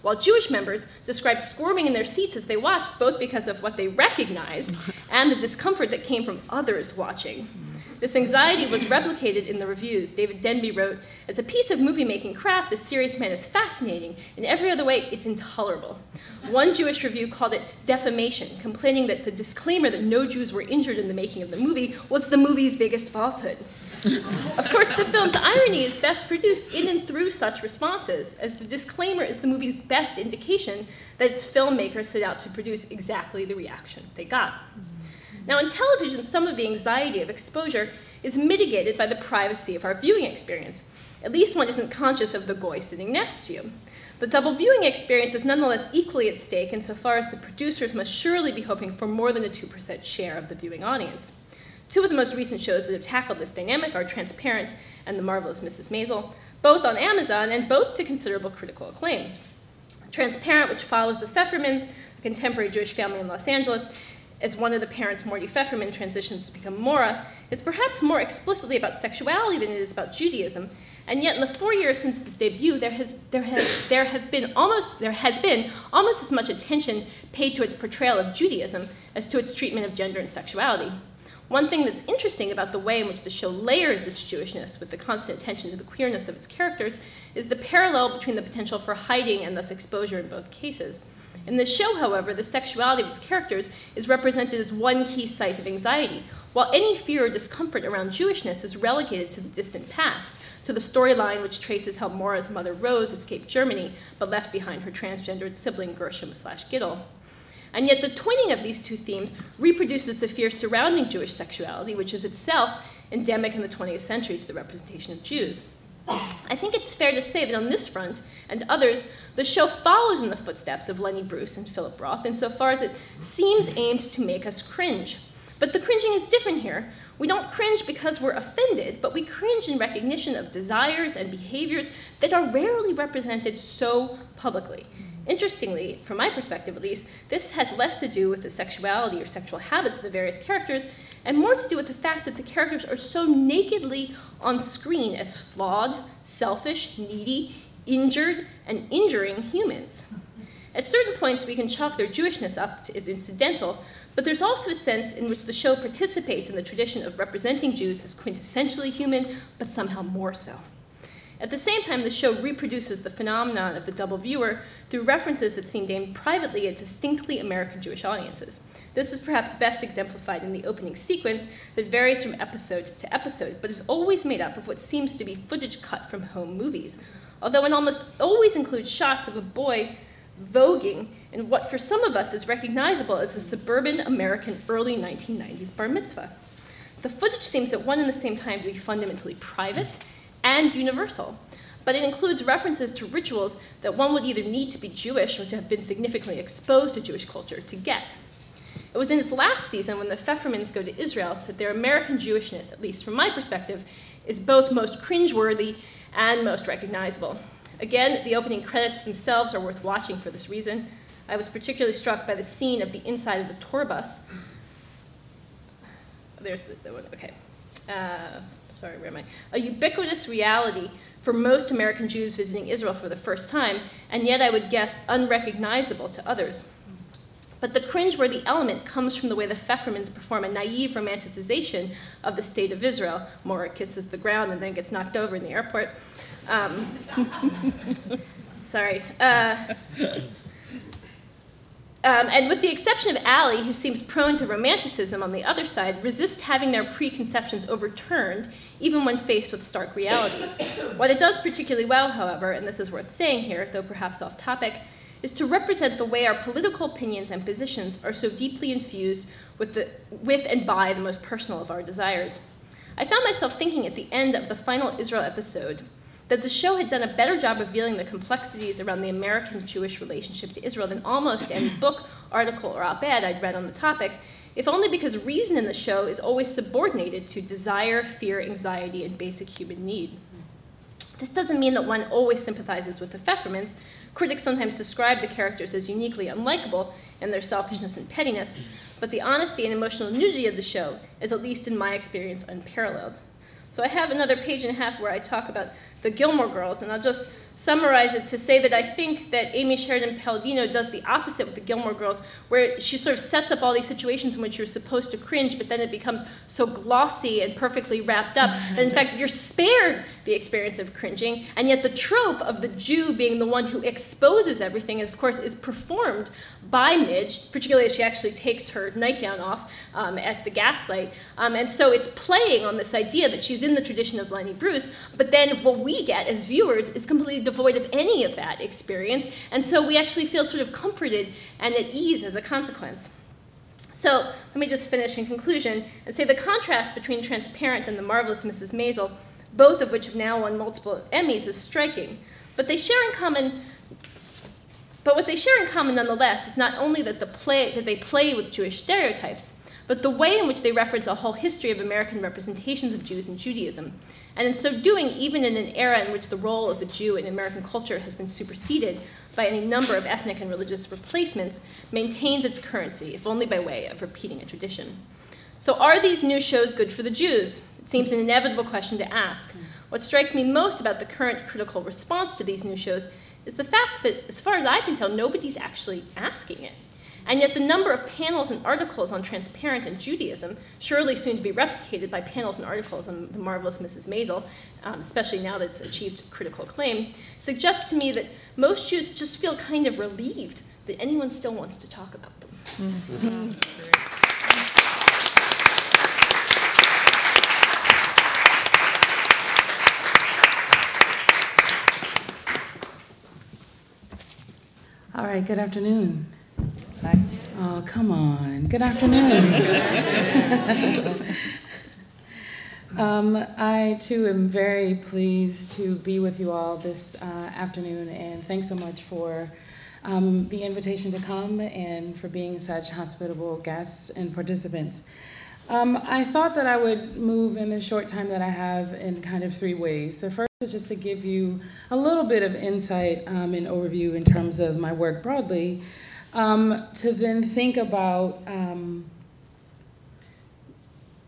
while Jewish members described squirming in their seats as they watched, both because of what they recognized and the discomfort that came from others watching. This anxiety was replicated in the reviews. David Denby wrote, As a piece of movie making craft, A Serious Man is fascinating. In every other way, it's intolerable. One Jewish review called it defamation, complaining that the disclaimer that no Jews were injured in the making of the movie was the movie's biggest falsehood. of course, the film's irony is best produced in and through such responses, as the disclaimer is the movie's best indication that its filmmakers set out to produce exactly the reaction they got. Now, in television, some of the anxiety of exposure is mitigated by the privacy of our viewing experience. At least one isn't conscious of the goy sitting next to you. The double viewing experience is nonetheless equally at stake insofar as the producers must surely be hoping for more than a 2% share of the viewing audience. Two of the most recent shows that have tackled this dynamic are Transparent and The Marvelous Mrs. Maisel, both on Amazon and both to considerable critical acclaim. Transparent, which follows the Pfeffermans, a contemporary Jewish family in Los Angeles, as one of the parents, Morty Pfefferman, transitions to become Maura, is perhaps more explicitly about sexuality than it is about Judaism. And yet, in the four years since its debut, there has, there has, there have been almost, there has been almost as much attention paid to its portrayal of Judaism as to its treatment of gender and sexuality. One thing that's interesting about the way in which the show layers its Jewishness with the constant attention to the queerness of its characters is the parallel between the potential for hiding and thus exposure in both cases. In the show, however, the sexuality of its characters is represented as one key site of anxiety, while any fear or discomfort around Jewishness is relegated to the distant past, to the storyline which traces how Maura's mother Rose escaped Germany but left behind her transgendered sibling Gershom slash Gittel. And yet, the twinning of these two themes reproduces the fear surrounding Jewish sexuality, which is itself endemic in the 20th century to the representation of Jews. I think it's fair to say that on this front and others, the show follows in the footsteps of Lenny Bruce and Philip Roth insofar as it seems aimed to make us cringe. But the cringing is different here. We don't cringe because we're offended, but we cringe in recognition of desires and behaviors that are rarely represented so publicly. Interestingly, from my perspective at least, this has less to do with the sexuality or sexual habits of the various characters and more to do with the fact that the characters are so nakedly on screen as flawed, selfish, needy, injured, and injuring humans. At certain points, we can chalk their Jewishness up as incidental, but there's also a sense in which the show participates in the tradition of representing Jews as quintessentially human, but somehow more so. At the same time, the show reproduces the phenomenon of the double viewer through references that seem aimed privately at distinctly American Jewish audiences. This is perhaps best exemplified in the opening sequence that varies from episode to episode, but is always made up of what seems to be footage cut from home movies, although it almost always includes shots of a boy voguing in what for some of us is recognizable as a suburban American early 1990s bar mitzvah. The footage seems at one and the same time to be fundamentally private and universal, but it includes references to rituals that one would either need to be Jewish or to have been significantly exposed to Jewish culture to get. It was in its last season when the Pfeffermans go to Israel that their American Jewishness, at least from my perspective, is both most cringeworthy and most recognizable. Again, the opening credits themselves are worth watching for this reason. I was particularly struck by the scene of the inside of the tour bus. There's the, the one, okay. Uh, sorry, where am I? A ubiquitous reality for most American Jews visiting Israel for the first time, and yet I would guess unrecognizable to others. But the cringeworthy element comes from the way the Pfeffermans perform a naive romanticization of the state of Israel. Maura kisses the ground and then gets knocked over in the airport. Um, sorry. Uh, um, and with the exception of Ali, who seems prone to romanticism on the other side, resist having their preconceptions overturned, even when faced with stark realities. What it does particularly well, however, and this is worth saying here, though perhaps off topic, is to represent the way our political opinions and positions are so deeply infused with, the, with and by the most personal of our desires. I found myself thinking at the end of the final Israel episode that the show had done a better job of revealing the complexities around the American Jewish relationship to Israel than almost any book, article, or op ed I'd read on the topic, if only because reason in the show is always subordinated to desire, fear, anxiety, and basic human need. This doesn't mean that one always sympathizes with the Pfeffermans. Critics sometimes describe the characters as uniquely unlikable in their selfishness and pettiness, but the honesty and emotional nudity of the show is, at least in my experience, unparalleled. So I have another page and a half where I talk about the Gilmore Girls, and I'll just summarize it to say that I think that Amy Sherman-Palladino does the opposite with the Gilmore Girls, where she sort of sets up all these situations in which you're supposed to cringe, but then it becomes so glossy and perfectly wrapped up. Mm-hmm. That in fact you're spared the experience of cringing, and yet the trope of the Jew being the one who exposes everything, of course, is performed by Midge, particularly as she actually takes her nightgown off um, at the gaslight. Um, and so it's playing on this idea that she's in the tradition of Lenny Bruce, but then what we get as viewers is completely devoid of any of that experience. And so we actually feel sort of comforted and at ease as a consequence. So let me just finish in conclusion and say the contrast between Transparent and The Marvelous Mrs. Maisel, both of which have now won multiple Emmys, is striking. But they share in common But what they share in common nonetheless is not only that, the play, that they play with Jewish stereotypes, but the way in which they reference a whole history of American representations of Jews and Judaism. And in so doing, even in an era in which the role of the Jew in American culture has been superseded by any number of ethnic and religious replacements, maintains its currency, if only by way of repeating a tradition. So, are these new shows good for the Jews? It seems an inevitable question to ask. What strikes me most about the current critical response to these new shows is the fact that, as far as I can tell, nobody's actually asking it. And yet, the number of panels and articles on transparent and Judaism, surely soon to be replicated by panels and articles on the marvelous Mrs. Maisel, um, especially now that it's achieved critical acclaim, suggests to me that most Jews just feel kind of relieved that anyone still wants to talk about them. Mm-hmm. All right, good afternoon. Oh, come on. Good afternoon. um, I too am very pleased to be with you all this uh, afternoon, and thanks so much for um, the invitation to come and for being such hospitable guests and participants. Um, I thought that I would move in the short time that I have in kind of three ways. The first just to give you a little bit of insight um, and overview in terms of my work broadly, um, to then think about um,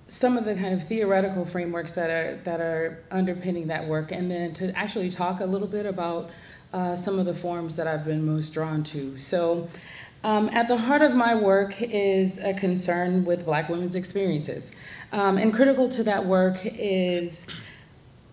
some of the kind of theoretical frameworks that are that are underpinning that work, and then to actually talk a little bit about uh, some of the forms that I've been most drawn to. So. Um, at the heart of my work is a concern with Black women's experiences. Um, and critical to that work is,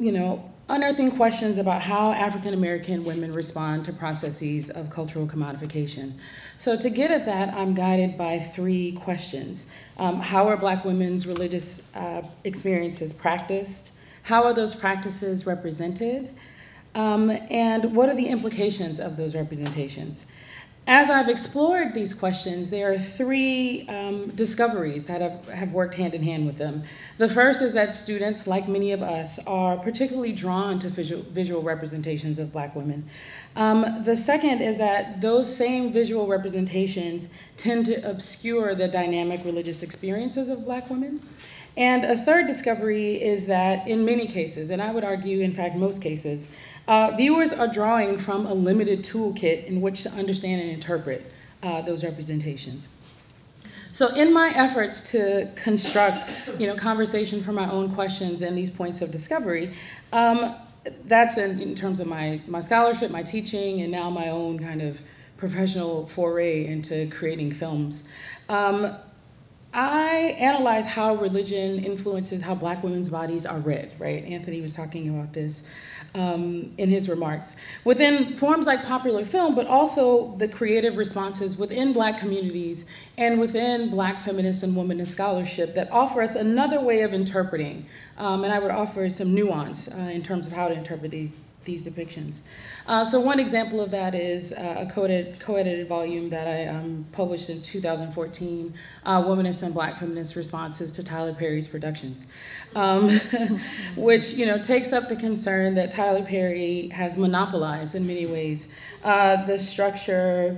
you know, unearthing questions about how African American women respond to processes of cultural commodification. So, to get at that, I'm guided by three questions um, How are Black women's religious uh, experiences practiced? How are those practices represented? Um, and what are the implications of those representations? As I've explored these questions, there are three um, discoveries that have, have worked hand in hand with them. The first is that students, like many of us, are particularly drawn to visual, visual representations of Black women. Um, the second is that those same visual representations tend to obscure the dynamic religious experiences of Black women. And a third discovery is that in many cases, and I would argue, in fact, most cases, uh, viewers are drawing from a limited toolkit in which to understand and interpret uh, those representations. So in my efforts to construct, you know, conversation from my own questions and these points of discovery, um, that's in, in, terms of my, my scholarship, my teaching, and now my own kind of professional foray into creating films. Um, I analyze how religion influences how black women's bodies are read, right? Anthony was talking about this um, in his remarks. Within forms like popular film, but also the creative responses within black communities and within black feminist and womanist scholarship that offer us another way of interpreting. Um, and I would offer some nuance uh, in terms of how to interpret these these depictions. Uh, so one example of that is uh, a co-edited, co-edited volume that I um, published in 2014, uh, Womanist and Black Feminist Responses to Tyler Perry's Productions, um, which you know takes up the concern that Tyler Perry has monopolized in many ways uh, the structure,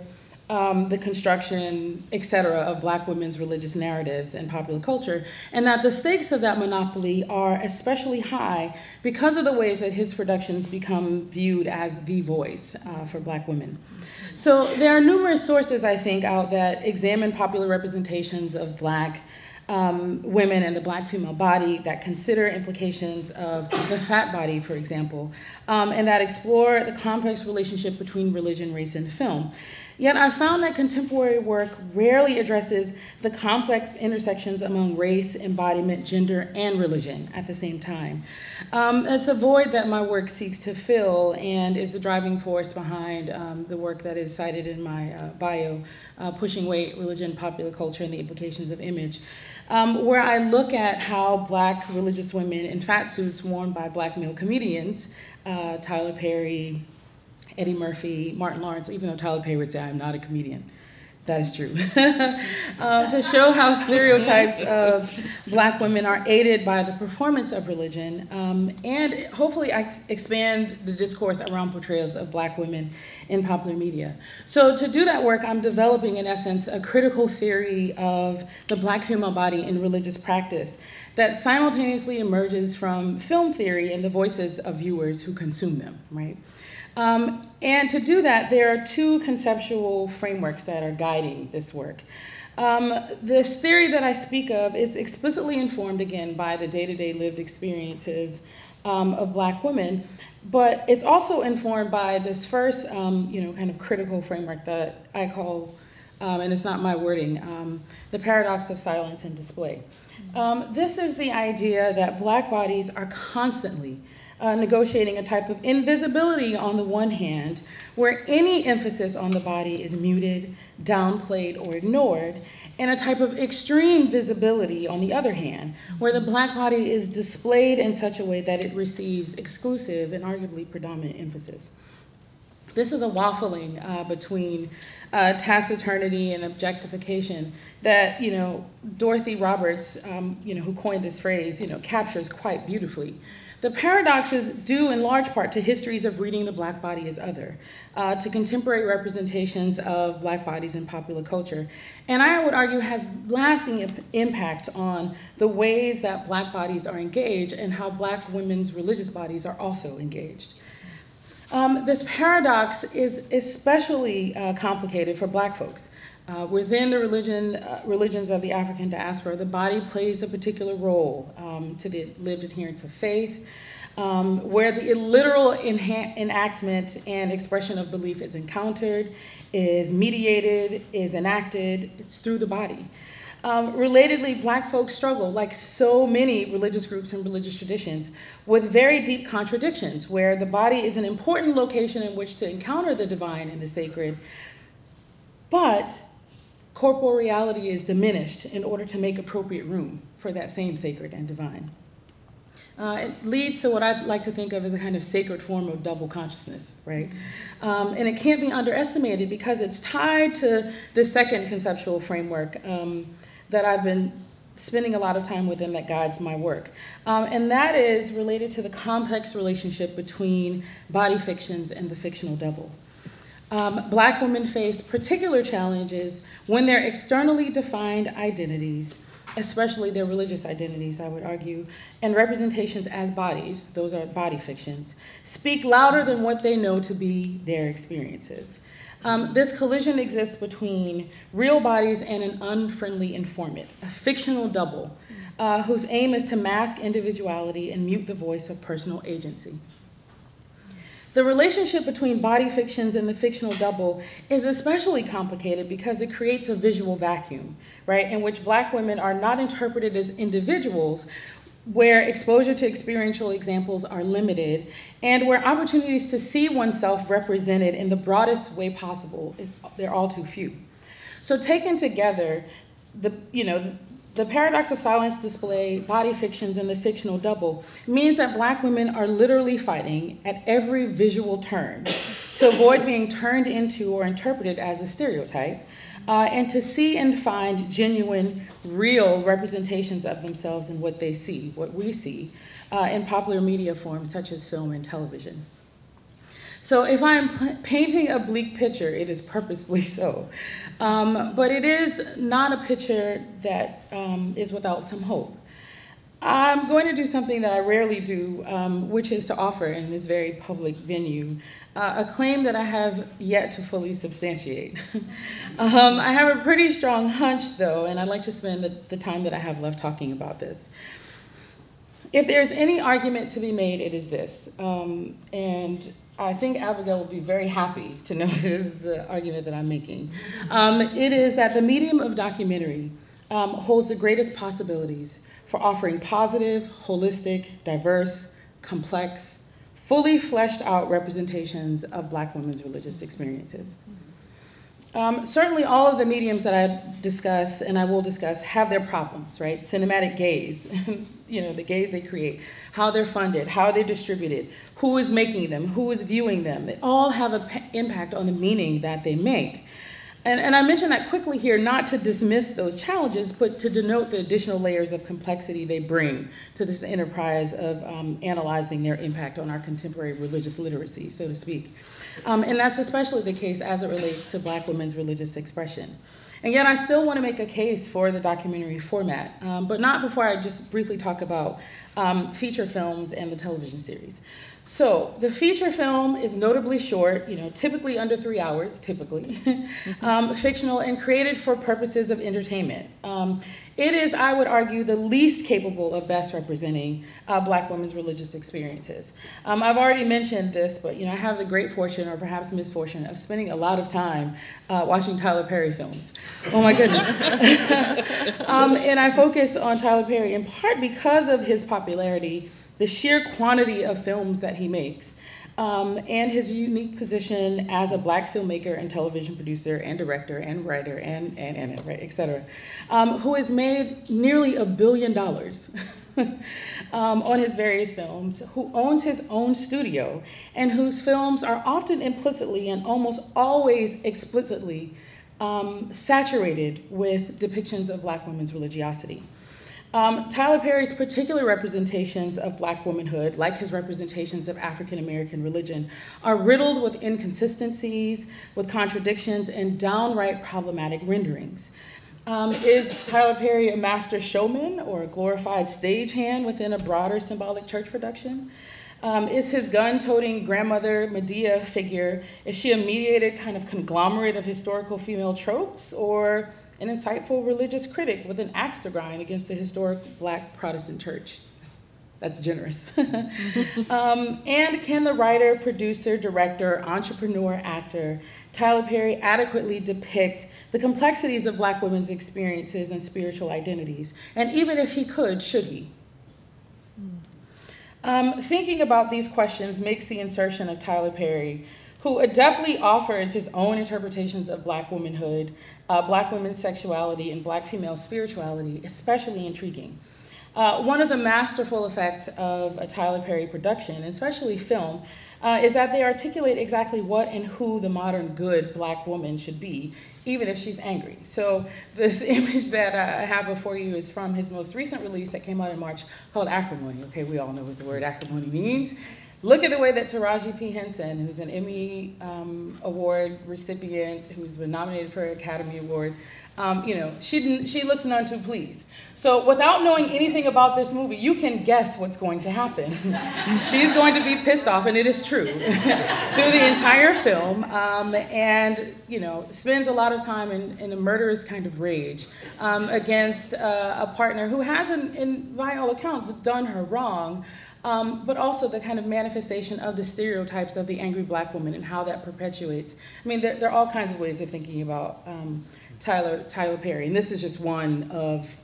um, the construction, et cetera, of black women's religious narratives and popular culture, and that the stakes of that monopoly are especially high because of the ways that his productions become viewed as the voice uh, for black women. So there are numerous sources, I think, out that examine popular representations of black um, women and the black female body that consider implications of the fat body, for example, um, and that explore the complex relationship between religion, race, and film. Yet I found that contemporary work rarely addresses the complex intersections among race, embodiment, gender, and religion at the same time. Um, it's a void that my work seeks to fill and is the driving force behind um, the work that is cited in my uh, bio, uh, Pushing Weight, Religion, Popular Culture, and the Implications of Image, um, where I look at how black religious women in fat suits worn by black male comedians, uh, Tyler Perry, Eddie Murphy, Martin Lawrence, even though Tyler Perry would say I'm not a comedian. That is true. um, to show how stereotypes of black women are aided by the performance of religion um, and hopefully ex- expand the discourse around portrayals of black women in popular media. So, to do that work, I'm developing, in essence, a critical theory of the black female body in religious practice that simultaneously emerges from film theory and the voices of viewers who consume them, right? Um, and to do that, there are two conceptual frameworks that are guiding this work. Um, this theory that I speak of is explicitly informed again by the day to day lived experiences um, of black women, but it's also informed by this first, um, you know, kind of critical framework that I call, um, and it's not my wording, um, the paradox of silence and display. Um, this is the idea that black bodies are constantly uh, negotiating a type of invisibility on the one hand, where any emphasis on the body is muted, downplayed, or ignored, and a type of extreme visibility on the other hand, where the black body is displayed in such a way that it receives exclusive and arguably predominant emphasis. This is a waffling uh, between uh, taciturnity and objectification that, you know, Dorothy Roberts, um, you know, who coined this phrase, you know, captures quite beautifully. The paradoxes due in large part to histories of reading the black body as other, uh, to contemporary representations of black bodies in popular culture, and I would argue has lasting imp- impact on the ways that black bodies are engaged and how black women's religious bodies are also engaged. Um, this paradox is especially uh, complicated for black folks. Uh, within the religion, uh, religions of the African diaspora, the body plays a particular role um, to the lived adherence of faith, um, where the literal enactment and expression of belief is encountered, is mediated, is enacted. It's through the body. Um, relatedly, black folks struggle, like so many religious groups and religious traditions, with very deep contradictions, where the body is an important location in which to encounter the divine and the sacred, but corporeality is diminished in order to make appropriate room for that same sacred and divine. Uh, it leads to what I like to think of as a kind of sacred form of double consciousness, right? Um, and it can't be underestimated because it's tied to the second conceptual framework um, that I've been spending a lot of time with and that guides my work. Um, and that is related to the complex relationship between body fictions and the fictional double. Um, black women face particular challenges when their externally defined identities, especially their religious identities, I would argue, and representations as bodies, those are body fictions, speak louder than what they know to be their experiences. Um, this collision exists between real bodies and an unfriendly informant, a fictional double, uh, whose aim is to mask individuality and mute the voice of personal agency. The relationship between body fictions and the fictional double is especially complicated because it creates a visual vacuum, right, in which black women are not interpreted as individuals, where exposure to experiential examples are limited, and where opportunities to see oneself represented in the broadest way possible is they're all too few. So taken together, the you know the paradox of silence display, body fictions, and the fictional double means that black women are literally fighting at every visual turn to avoid being turned into or interpreted as a stereotype, uh, and to see and find genuine, real representations of themselves in what they see, what we see, uh, in popular media forms such as film and television. So if I'm painting a bleak picture, it is purposefully so. Um, but it is not a picture that um, is without some hope. I'm going to do something that I rarely do, um, which is to offer in this very public venue uh, a claim that I have yet to fully substantiate. Um, I have a pretty strong hunch, though, and I'd like to spend the, the time that I have left talking about this. If there's any argument to be made, it is this. Um, and I think Abigail will be very happy to know this is the argument that I'm making. Um, it is that the medium of documentary um, holds the greatest possibilities for offering positive, holistic, diverse, complex, fully fleshed out representations of Black women's religious experiences. Um, certainly, all of the mediums that I discuss and I will discuss have their problems, right? Cinematic gaze, you know, the gaze they create, how they're funded, how they're distributed, who is making them, who is viewing them. They all have an impact on the meaning that they make. And, and I mention that quickly here, not to dismiss those challenges, but to denote the additional layers of complexity they bring to this enterprise of um, analyzing their impact on our contemporary religious literacy, so to speak. Um, and that's especially the case as it relates to black women's religious expression. And yet, I still want to make a case for the documentary format, um, but not before I just briefly talk about um, feature films and the television series. So the feature film is notably short, you know, typically under three hours, typically, um, fictional and created for purposes of entertainment. Um, it is, I would argue, the least capable of best representing uh, Black women's religious experiences. Um, I've already mentioned this, but you know, I have the great fortune, or perhaps misfortune, of spending a lot of time uh, watching Tyler Perry films. Oh my goodness! Um, and I focus on Tyler Perry in part because of his popularity the sheer quantity of films that he makes, um, and his unique position as a black filmmaker and television producer and director and writer and, and, and right, et cetera, um, who has made nearly a billion dollars um, on his various films, who owns his own studio, and whose films are often implicitly and almost always explicitly um, saturated with depictions of black women's religiosity. Um, Tyler Perry's particular representations of black womanhood, like his representations of African American religion, are riddled with inconsistencies, with contradictions, and downright problematic renderings. Um, is Tyler Perry a master showman or a glorified stagehand within a broader symbolic church production? Um, is his gun-toting grandmother Madea figure, is she a mediated kind of conglomerate of historical female tropes, or an insightful religious critic with an axe to grind against the historic black Protestant church. That's, generous. um, and can the writer, producer, director, entrepreneur, actor Tyler Perry adequately depict the complexities of black women's experiences and spiritual identities? And even if he could, should he? Um, thinking about these questions makes the insertion of Tyler Perry who adeptly offers his own interpretations of black womanhood, uh, black women's sexuality, and black female spirituality, especially intriguing. Uh, one of the masterful effects of a Tyler Perry production, especially film, uh, is that they articulate exactly what and who the modern good black woman should be, even if she's angry. So this image that I have before you is from his most recent release that came out in March called Acrimony. Okay, we all know what the word acrimony means. Look at the way that Taraji P. Henson, who's an Emmy um, Award recipient, who's been nominated for an Academy Award, um, you know, she, she looks none too pleased. So without knowing anything about this movie, you can guess what's going to happen. She's going to be pissed off, and it is true, through the entire film, um, and, you know, spends a lot of time in, in a murderous kind of rage um, against uh, a partner who hasn't, in, by all accounts, done her wrong, um, but also the kind of manifestation of the stereotypes of the angry black woman and how that perpetuates. I mean, there, there are all kinds of ways of thinking about um, Tyler, Tyler Perry, and this is just one of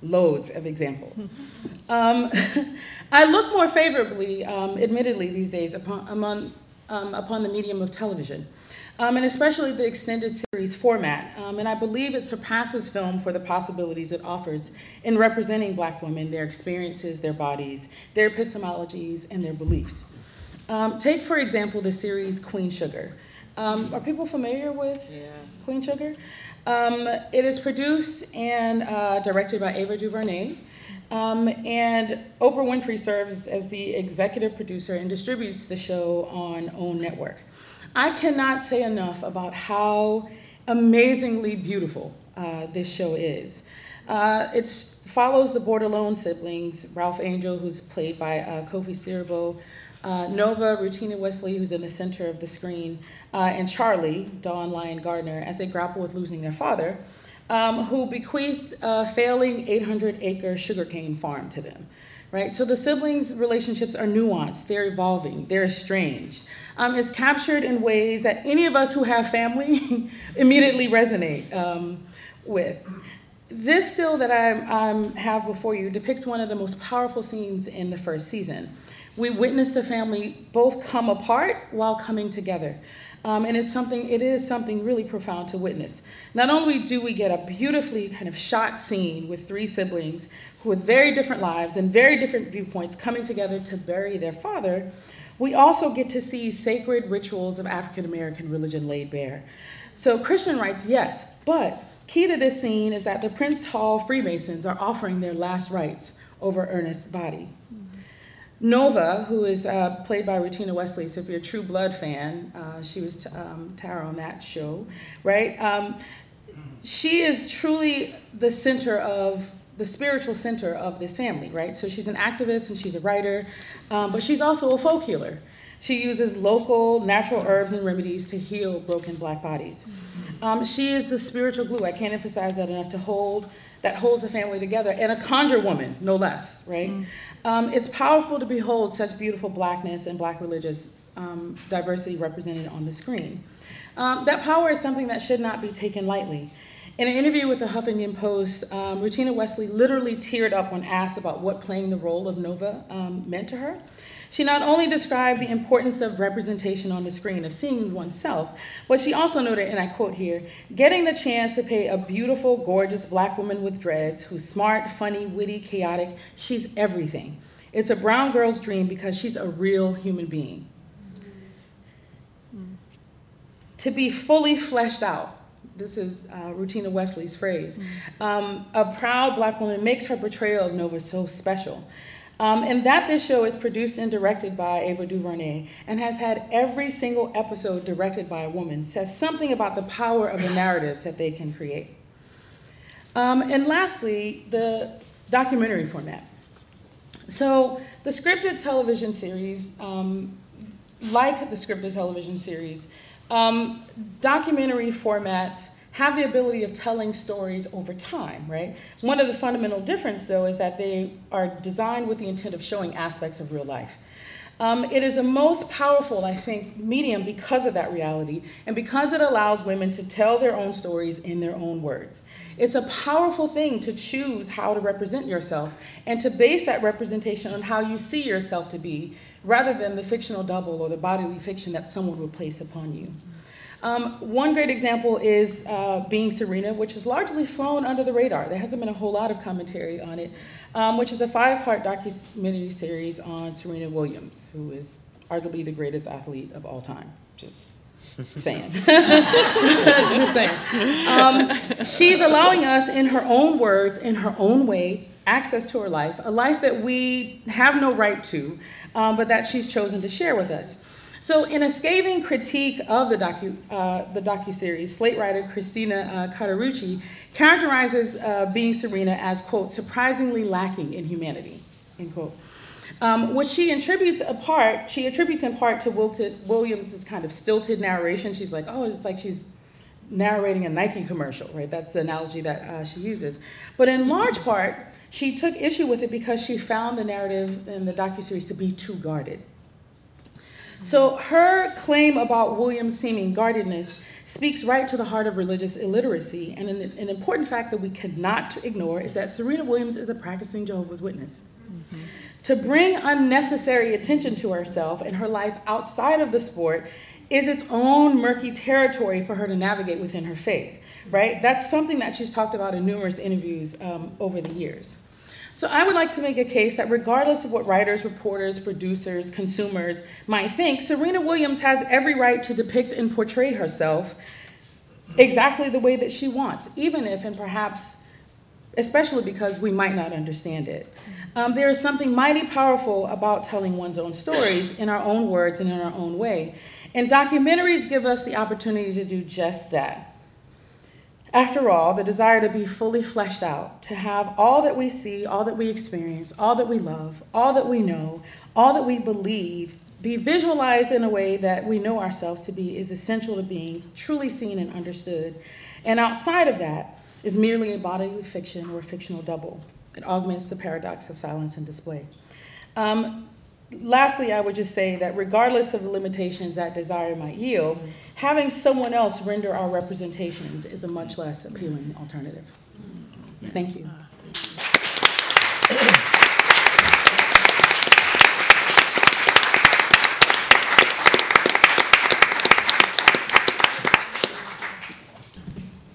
loads of examples. um, I look more favorably, um, admittedly, these days upon, among, um, upon the medium of television um, and especially the extended series format. Um, and I believe it surpasses film for the possibilities it offers in representing Black women, their experiences, their bodies, their epistemologies, and their beliefs. Um, take, for example, the series Queen Sugar. Um, are people familiar with yeah. Queen Sugar? Um, it is produced and uh, directed by Ava DuVernay. Um, and Oprah Winfrey serves as the executive producer and distributes the show on OWN Network. I cannot say enough about how amazingly beautiful uh, this show is. Uh, it follows the Bordelon siblings, Ralph Angel, who's played by uh, Kofi Siriboe, uh, Nova, Rutina Wesley, who's in the center of the screen, uh, and Charlie, Dawn-Lyen Gardner, as they grapple with losing their father, um, who bequeathed a failing 800 acre sugarcane farm to them right? So the siblings' relationships are nuanced, they're evolving, they're estranged. Um, it's captured in ways that any of us who have family immediately resonate um, with. This still that I um, have before you depicts one of the most powerful scenes in the first season. We witness the family both come apart while coming together. Um, and it's something, it is something really profound to witness. Not only do we get a beautifully kind of shot scene with three siblings with very different lives and very different viewpoints coming together to bury their father, we also get to see sacred rituals of African American religion laid bare. So Christian rites, yes, but key to this scene is that the Prince Hall Freemasons are offering their last rites over Ernest's body. Nova, who is uh, played by Rutina Wesley, so if you're a True Blood fan, uh, she was um, Tara on that show, right? Um, she is truly the center of the spiritual center of this family, right? So she's an activist and she's a writer, um, but she's also a folk healer. She uses local natural herbs and remedies to heal broken black bodies. Um, she is the spiritual glue. I can't emphasize that enough to hold that holds the family together, and a conjure woman, no less, right? Um, it's powerful to behold such beautiful blackness and black religious um, diversity represented on the screen. Um, that power is something that should not be taken lightly. In an interview with the Huffington Post, um, Rutina Wesley literally teared up when asked about what playing the role of Nova um, meant to her. She not only described the importance of representation on the screen, of seeing oneself, but she also noted, and I quote here, getting the chance to play a beautiful, gorgeous black woman with dreads who's smart, funny, witty, chaotic, she's everything. It's a brown girl's dream because she's a real human being. To be fully fleshed out, this is uh, Rutina Wesley's phrase. Um, a proud black woman makes her portrayal of Nova so special. Um, and that this show is produced and directed by Ava DuVernay and has had every single episode directed by a woman says something about the power of the narratives that they can create. Um, and lastly, the documentary format. So the scripted television series, um, like the scripted television series, um, documentary formats have the ability of telling stories over time, right? One of the fundamental difference, though, is that they are designed with the intent of showing aspects of real life. Um, it is a most powerful, I think, medium because of that reality and because it allows women to tell their own stories in their own words. It's a powerful thing to choose how to represent yourself and to base that representation on how you see yourself to be rather than the fictional double or the bodily fiction that someone would place upon you. Um, one great example is uh, Being Serena, which has largely flown under the radar. There hasn't been a whole lot of commentary on it, um, which is a five part documentary series on Serena Williams, who is arguably the greatest athlete of all time. Just saying. Just saying. Um, she's allowing us, in her own words, in her own way, access to her life, a life that we have no right to, um, but that she's chosen to share with us. So, in a scathing critique of the docu uh, the docu series, Slate writer Christina uh, characterizes uh, being Serena as quote surprisingly lacking in humanity, end quote. Um, which she attributes a part, she attributes in part to Wilted, Williams' kind of stilted narration. She's like, oh, it's like she's narrating a Nike commercial, right? That's the analogy that uh, she uses. But in large part, she took issue with it because she found the narrative in the docuseries to be too guarded. So her claim about Williams' seeming guardedness speaks right to the heart of religious illiteracy. And an, an, important fact that we cannot ignore is that Serena Williams is a practicing Jehovah's Witness. Mm-hmm. To bring unnecessary attention to herself and her life outside of the sport is its own murky territory for her to navigate within her faith, right? That's something that she's talked about in numerous interviews um, over the years. So I would like to make a case that regardless of what writers, reporters, producers, consumers might think, Serena Williams has every right to depict and portray herself exactly the way that she wants, even if and perhaps especially because we might not understand it. Um, there is something mighty powerful about telling one's own stories in our own words and in our own way. And documentaries give us the opportunity to do just that. After all, the desire to be fully fleshed out, to have all that we see, all that we experience, all that we love, all that we know, all that we believe, be visualized in a way that we know ourselves to be is essential to being truly seen and understood. And outside of that is merely a bodily fiction or fictional double. It augments the paradox of silence and display. Um, lastly, I would just say that regardless of the limitations that desire might yield, having someone else render our representations is a much less appealing alternative. Thank you.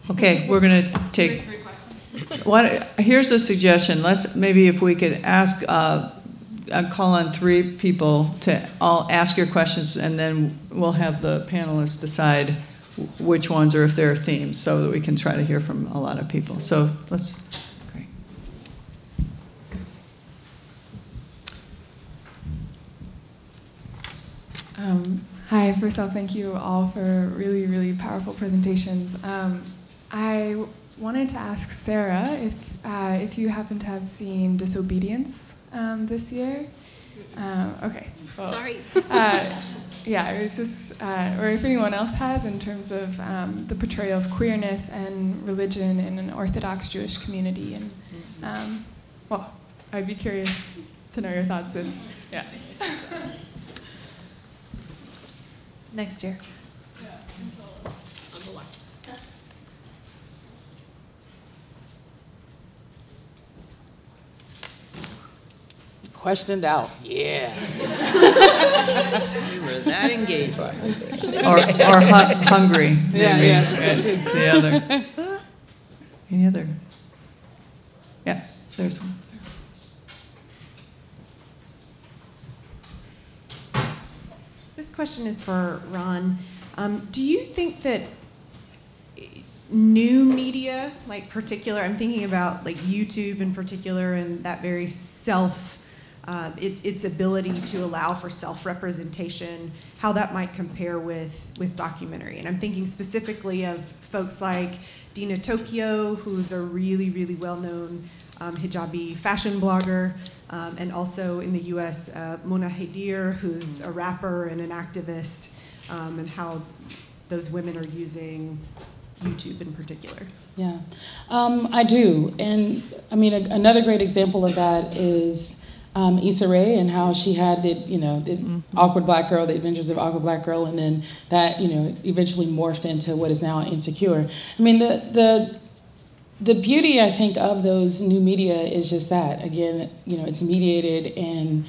Okay, we're going to take. What, here's a suggestion. Let's maybe if we could ask uh, I'll call on three people to all ask your questions, and then we'll have the panelists decide which ones or if there are themes, so that we can try to hear from a lot of people. So let's. Um, hi, first off, thank you all for really, really powerful presentations. Um, I wanted to ask Sarah if, uh, if you happen to have seen Disobedience um, this year. Um, okay. well, Sorry. uh, yeah, it was just, uh, or if anyone else has, in terms of um, the portrayal of queerness and religion in an Orthodox Jewish community. And, um, well, I'd be curious to know your thoughts. And, yeah. Next year. Questioned out. Yeah. We were that engaged. Or, or hu- hungry. Yeah, maybe. yeah, that too. The other. Any other? Yeah, there's one. This question is for Rhon. Um, do you think that new media, like particular, I'm thinking about like YouTube in particular, and that very self, uh, it, its ability to allow for self-representation, how that might compare with with documentary. And I'm thinking specifically of folks like Dina Tokio, who's a really, really well-known um, hijabi fashion blogger, um, and also in the U.S., uh, Mona Haydar, who's a rapper and an activist, um, and how those women are using YouTube in particular. Yeah, um, I do. And I mean, a, another great example of that is um, Issa Rae and how she had the, you know, the awkward black girl, the adventures of awkward black girl, and then that, you know, eventually morphed into what is now insecure. I mean, the, the, the beauty, I think, of those new media is just that. Again, you know, it's mediated and,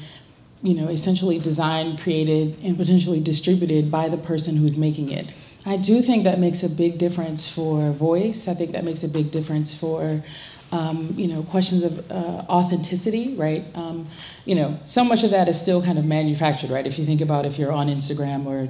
you know, essentially designed, created, and potentially distributed by the person who's making it. I do think that makes a big difference for voice. I think that makes a big difference for, um, you know, questions of uh, authenticity, right? Um, you know, so much of that is still kind of manufactured, right? If you think about if you're on Instagram or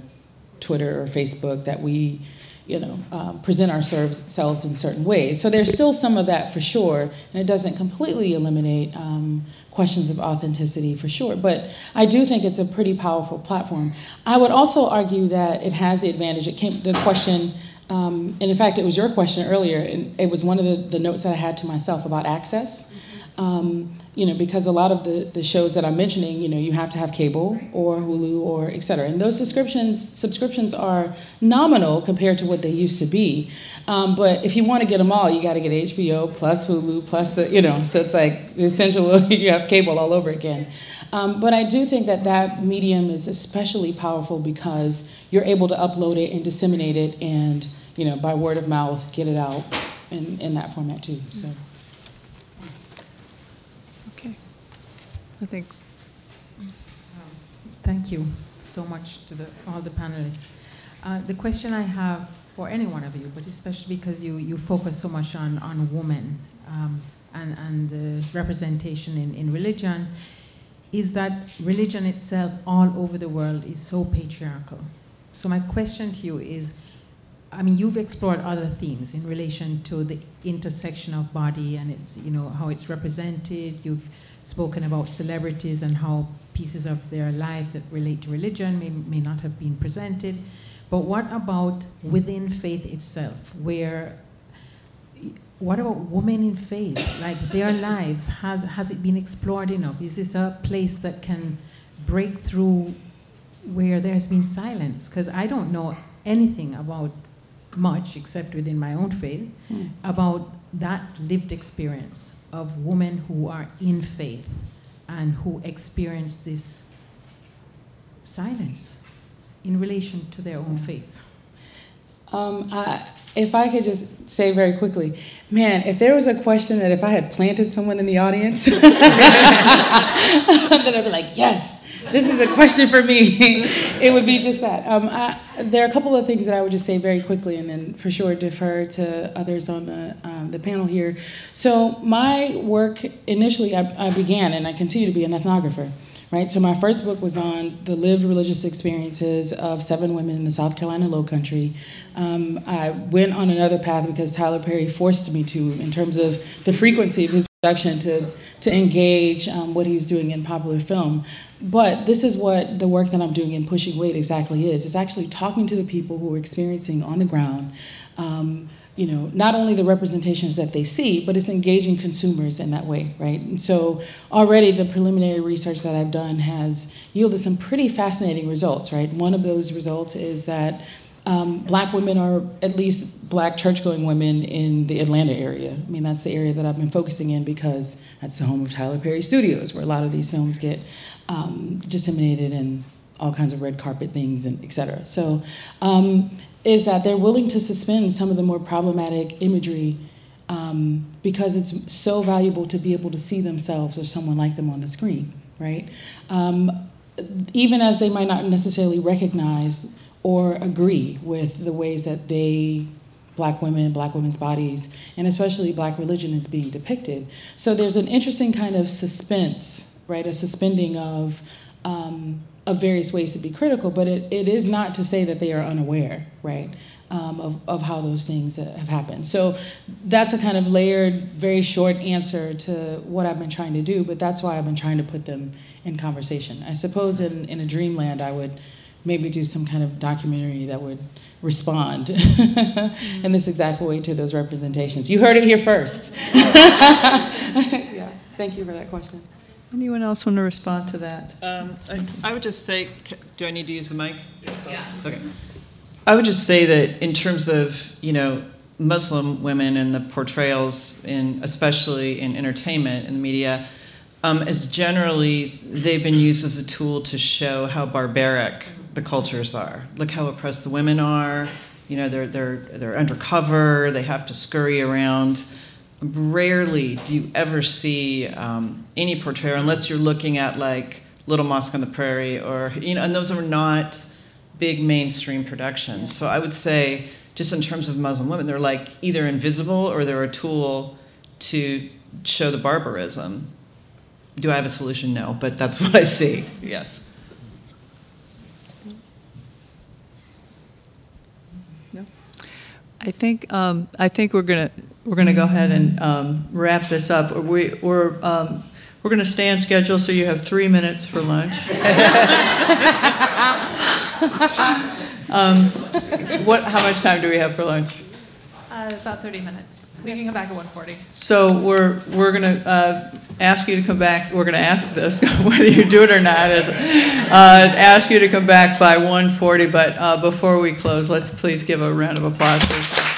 Twitter or Facebook, that we, you know, um, present ourselves in certain ways. So there's still some of that for sure, and it doesn't completely eliminate um, questions of authenticity for sure. But I do think it's a pretty powerful platform. I would also argue that it has the advantage. It came the question, um, and in fact, it was your question earlier, and it was one of the, the notes that I had to myself about access. Um, you know, because a lot of the, the shows that I'm mentioning, you know, you have to have cable or Hulu or et cetera. And those subscriptions subscriptions are nominal compared to what they used to be. Um, but if you want to get them all, you got to get HBO plus Hulu plus, uh, you know, so it's like essential you have cable all over again. Um, but I do think that that medium is especially powerful because you're able to upload it and disseminate it and, you know, by word of mouth, get it out in, in that format too. So. Okay. I think, Thank you so much to the, all the panelists. Uh, the question I have for any one of you, but especially because you, you focus so much on, on women um, and, and the representation in, in religion, is that religion itself all over the world is so patriarchal. So my question to you is, I mean, you've explored other themes in relation to the intersection of body and it's, you know, how it's represented. You've spoken about celebrities and how pieces of their life that relate to religion may, may not have been presented. But what about within faith itself, where what about women in faith? Like their lives, has, has it been explored enough? Is this a place that can break through where there's been silence? Because I don't know anything about much, except within my own faith, Hmm. about that lived experience of women who are in faith and who experience this silence in relation to their own faith. Um, I, if I could just say very quickly, man, if there was a question that if I had planted someone in the audience, then I'd be like, yes, this is a question for me. it would be just that. Um, I, there are a couple of things that I would just say very quickly, and then for sure defer to others on the um, the panel here. So my work initially, I, I began, and I continue to be an ethnographer right? So my first book was on the lived religious experiences of seven women in the South Carolina Low Country. Um, I went on another path because Tyler Perry forced me to, in terms of the frequency of his production, to to engage um, what he was doing in popular film. But this is what the work that I'm doing in Pushing Weight exactly is. It's actually talking to the people who are experiencing on the ground. Um, you know, not only the representations that they see, but it's engaging consumers in that way, right? And so already the preliminary research that I've done has yielded some pretty fascinating results, right? One of those results is that um, black women are at least black church-going women in the Atlanta area. I mean, that's the area that I've been focusing in because that's the home of Tyler Perry Studios, where a lot of these films get um, disseminated and all kinds of red carpet things and et cetera. So, um, is that they're willing to suspend some of the more problematic imagery um, because it's so valuable to be able to see themselves or someone like them on the screen, right? Um, even as they might not necessarily recognize or agree with the ways that they black women, black women's bodies, and especially black religion is being depicted. So there's an interesting kind of suspense, right? A suspending of um, of various ways to be critical, but it, it is not to say that they are unaware, right, um, of, of how those things have happened. So that's a kind of layered, very short answer to what I've been trying to do, but that's why I've been trying to put them in conversation. I suppose in, in a dreamland, I would maybe do some kind of documentary that would respond in this exact way to those representations. You heard it here first. yeah, thank you for that question. Anyone else want to respond to that? Um, I, I would just say, do I need to use the mic? Yeah. Okay. I would just say that in terms of, you know, Muslim women and the portrayals in, especially in entertainment and the media, um, as generally they've been used as a tool to show how barbaric the cultures are. Look how oppressed the women are. You know, they're they're they're undercover. They have to scurry around. Rarely do you ever see um, any portrayal, unless you're looking at like Little Mosque on the Prairie, or you know, and those are not big mainstream productions. So I would say, just in terms of Muslim women, they're like either invisible or they're a tool to show the barbarism. Do I have a solution? No, but that's what I see. Yes. I think, um, I think we're gonna, we're gonna go ahead and, um, wrap this up. We, we're, um, we're gonna stay on schedule, so you have three minutes for lunch. Um, what, how much time do we have for lunch? Uh, about 30 minutes. We can come back at 1:40. So we're, we're gonna, uh, ask you to come back, we're gonna ask this, whether you do it or not, is, uh, ask you to come back by 1:40, but, uh, before we close, let's please give a round of applause for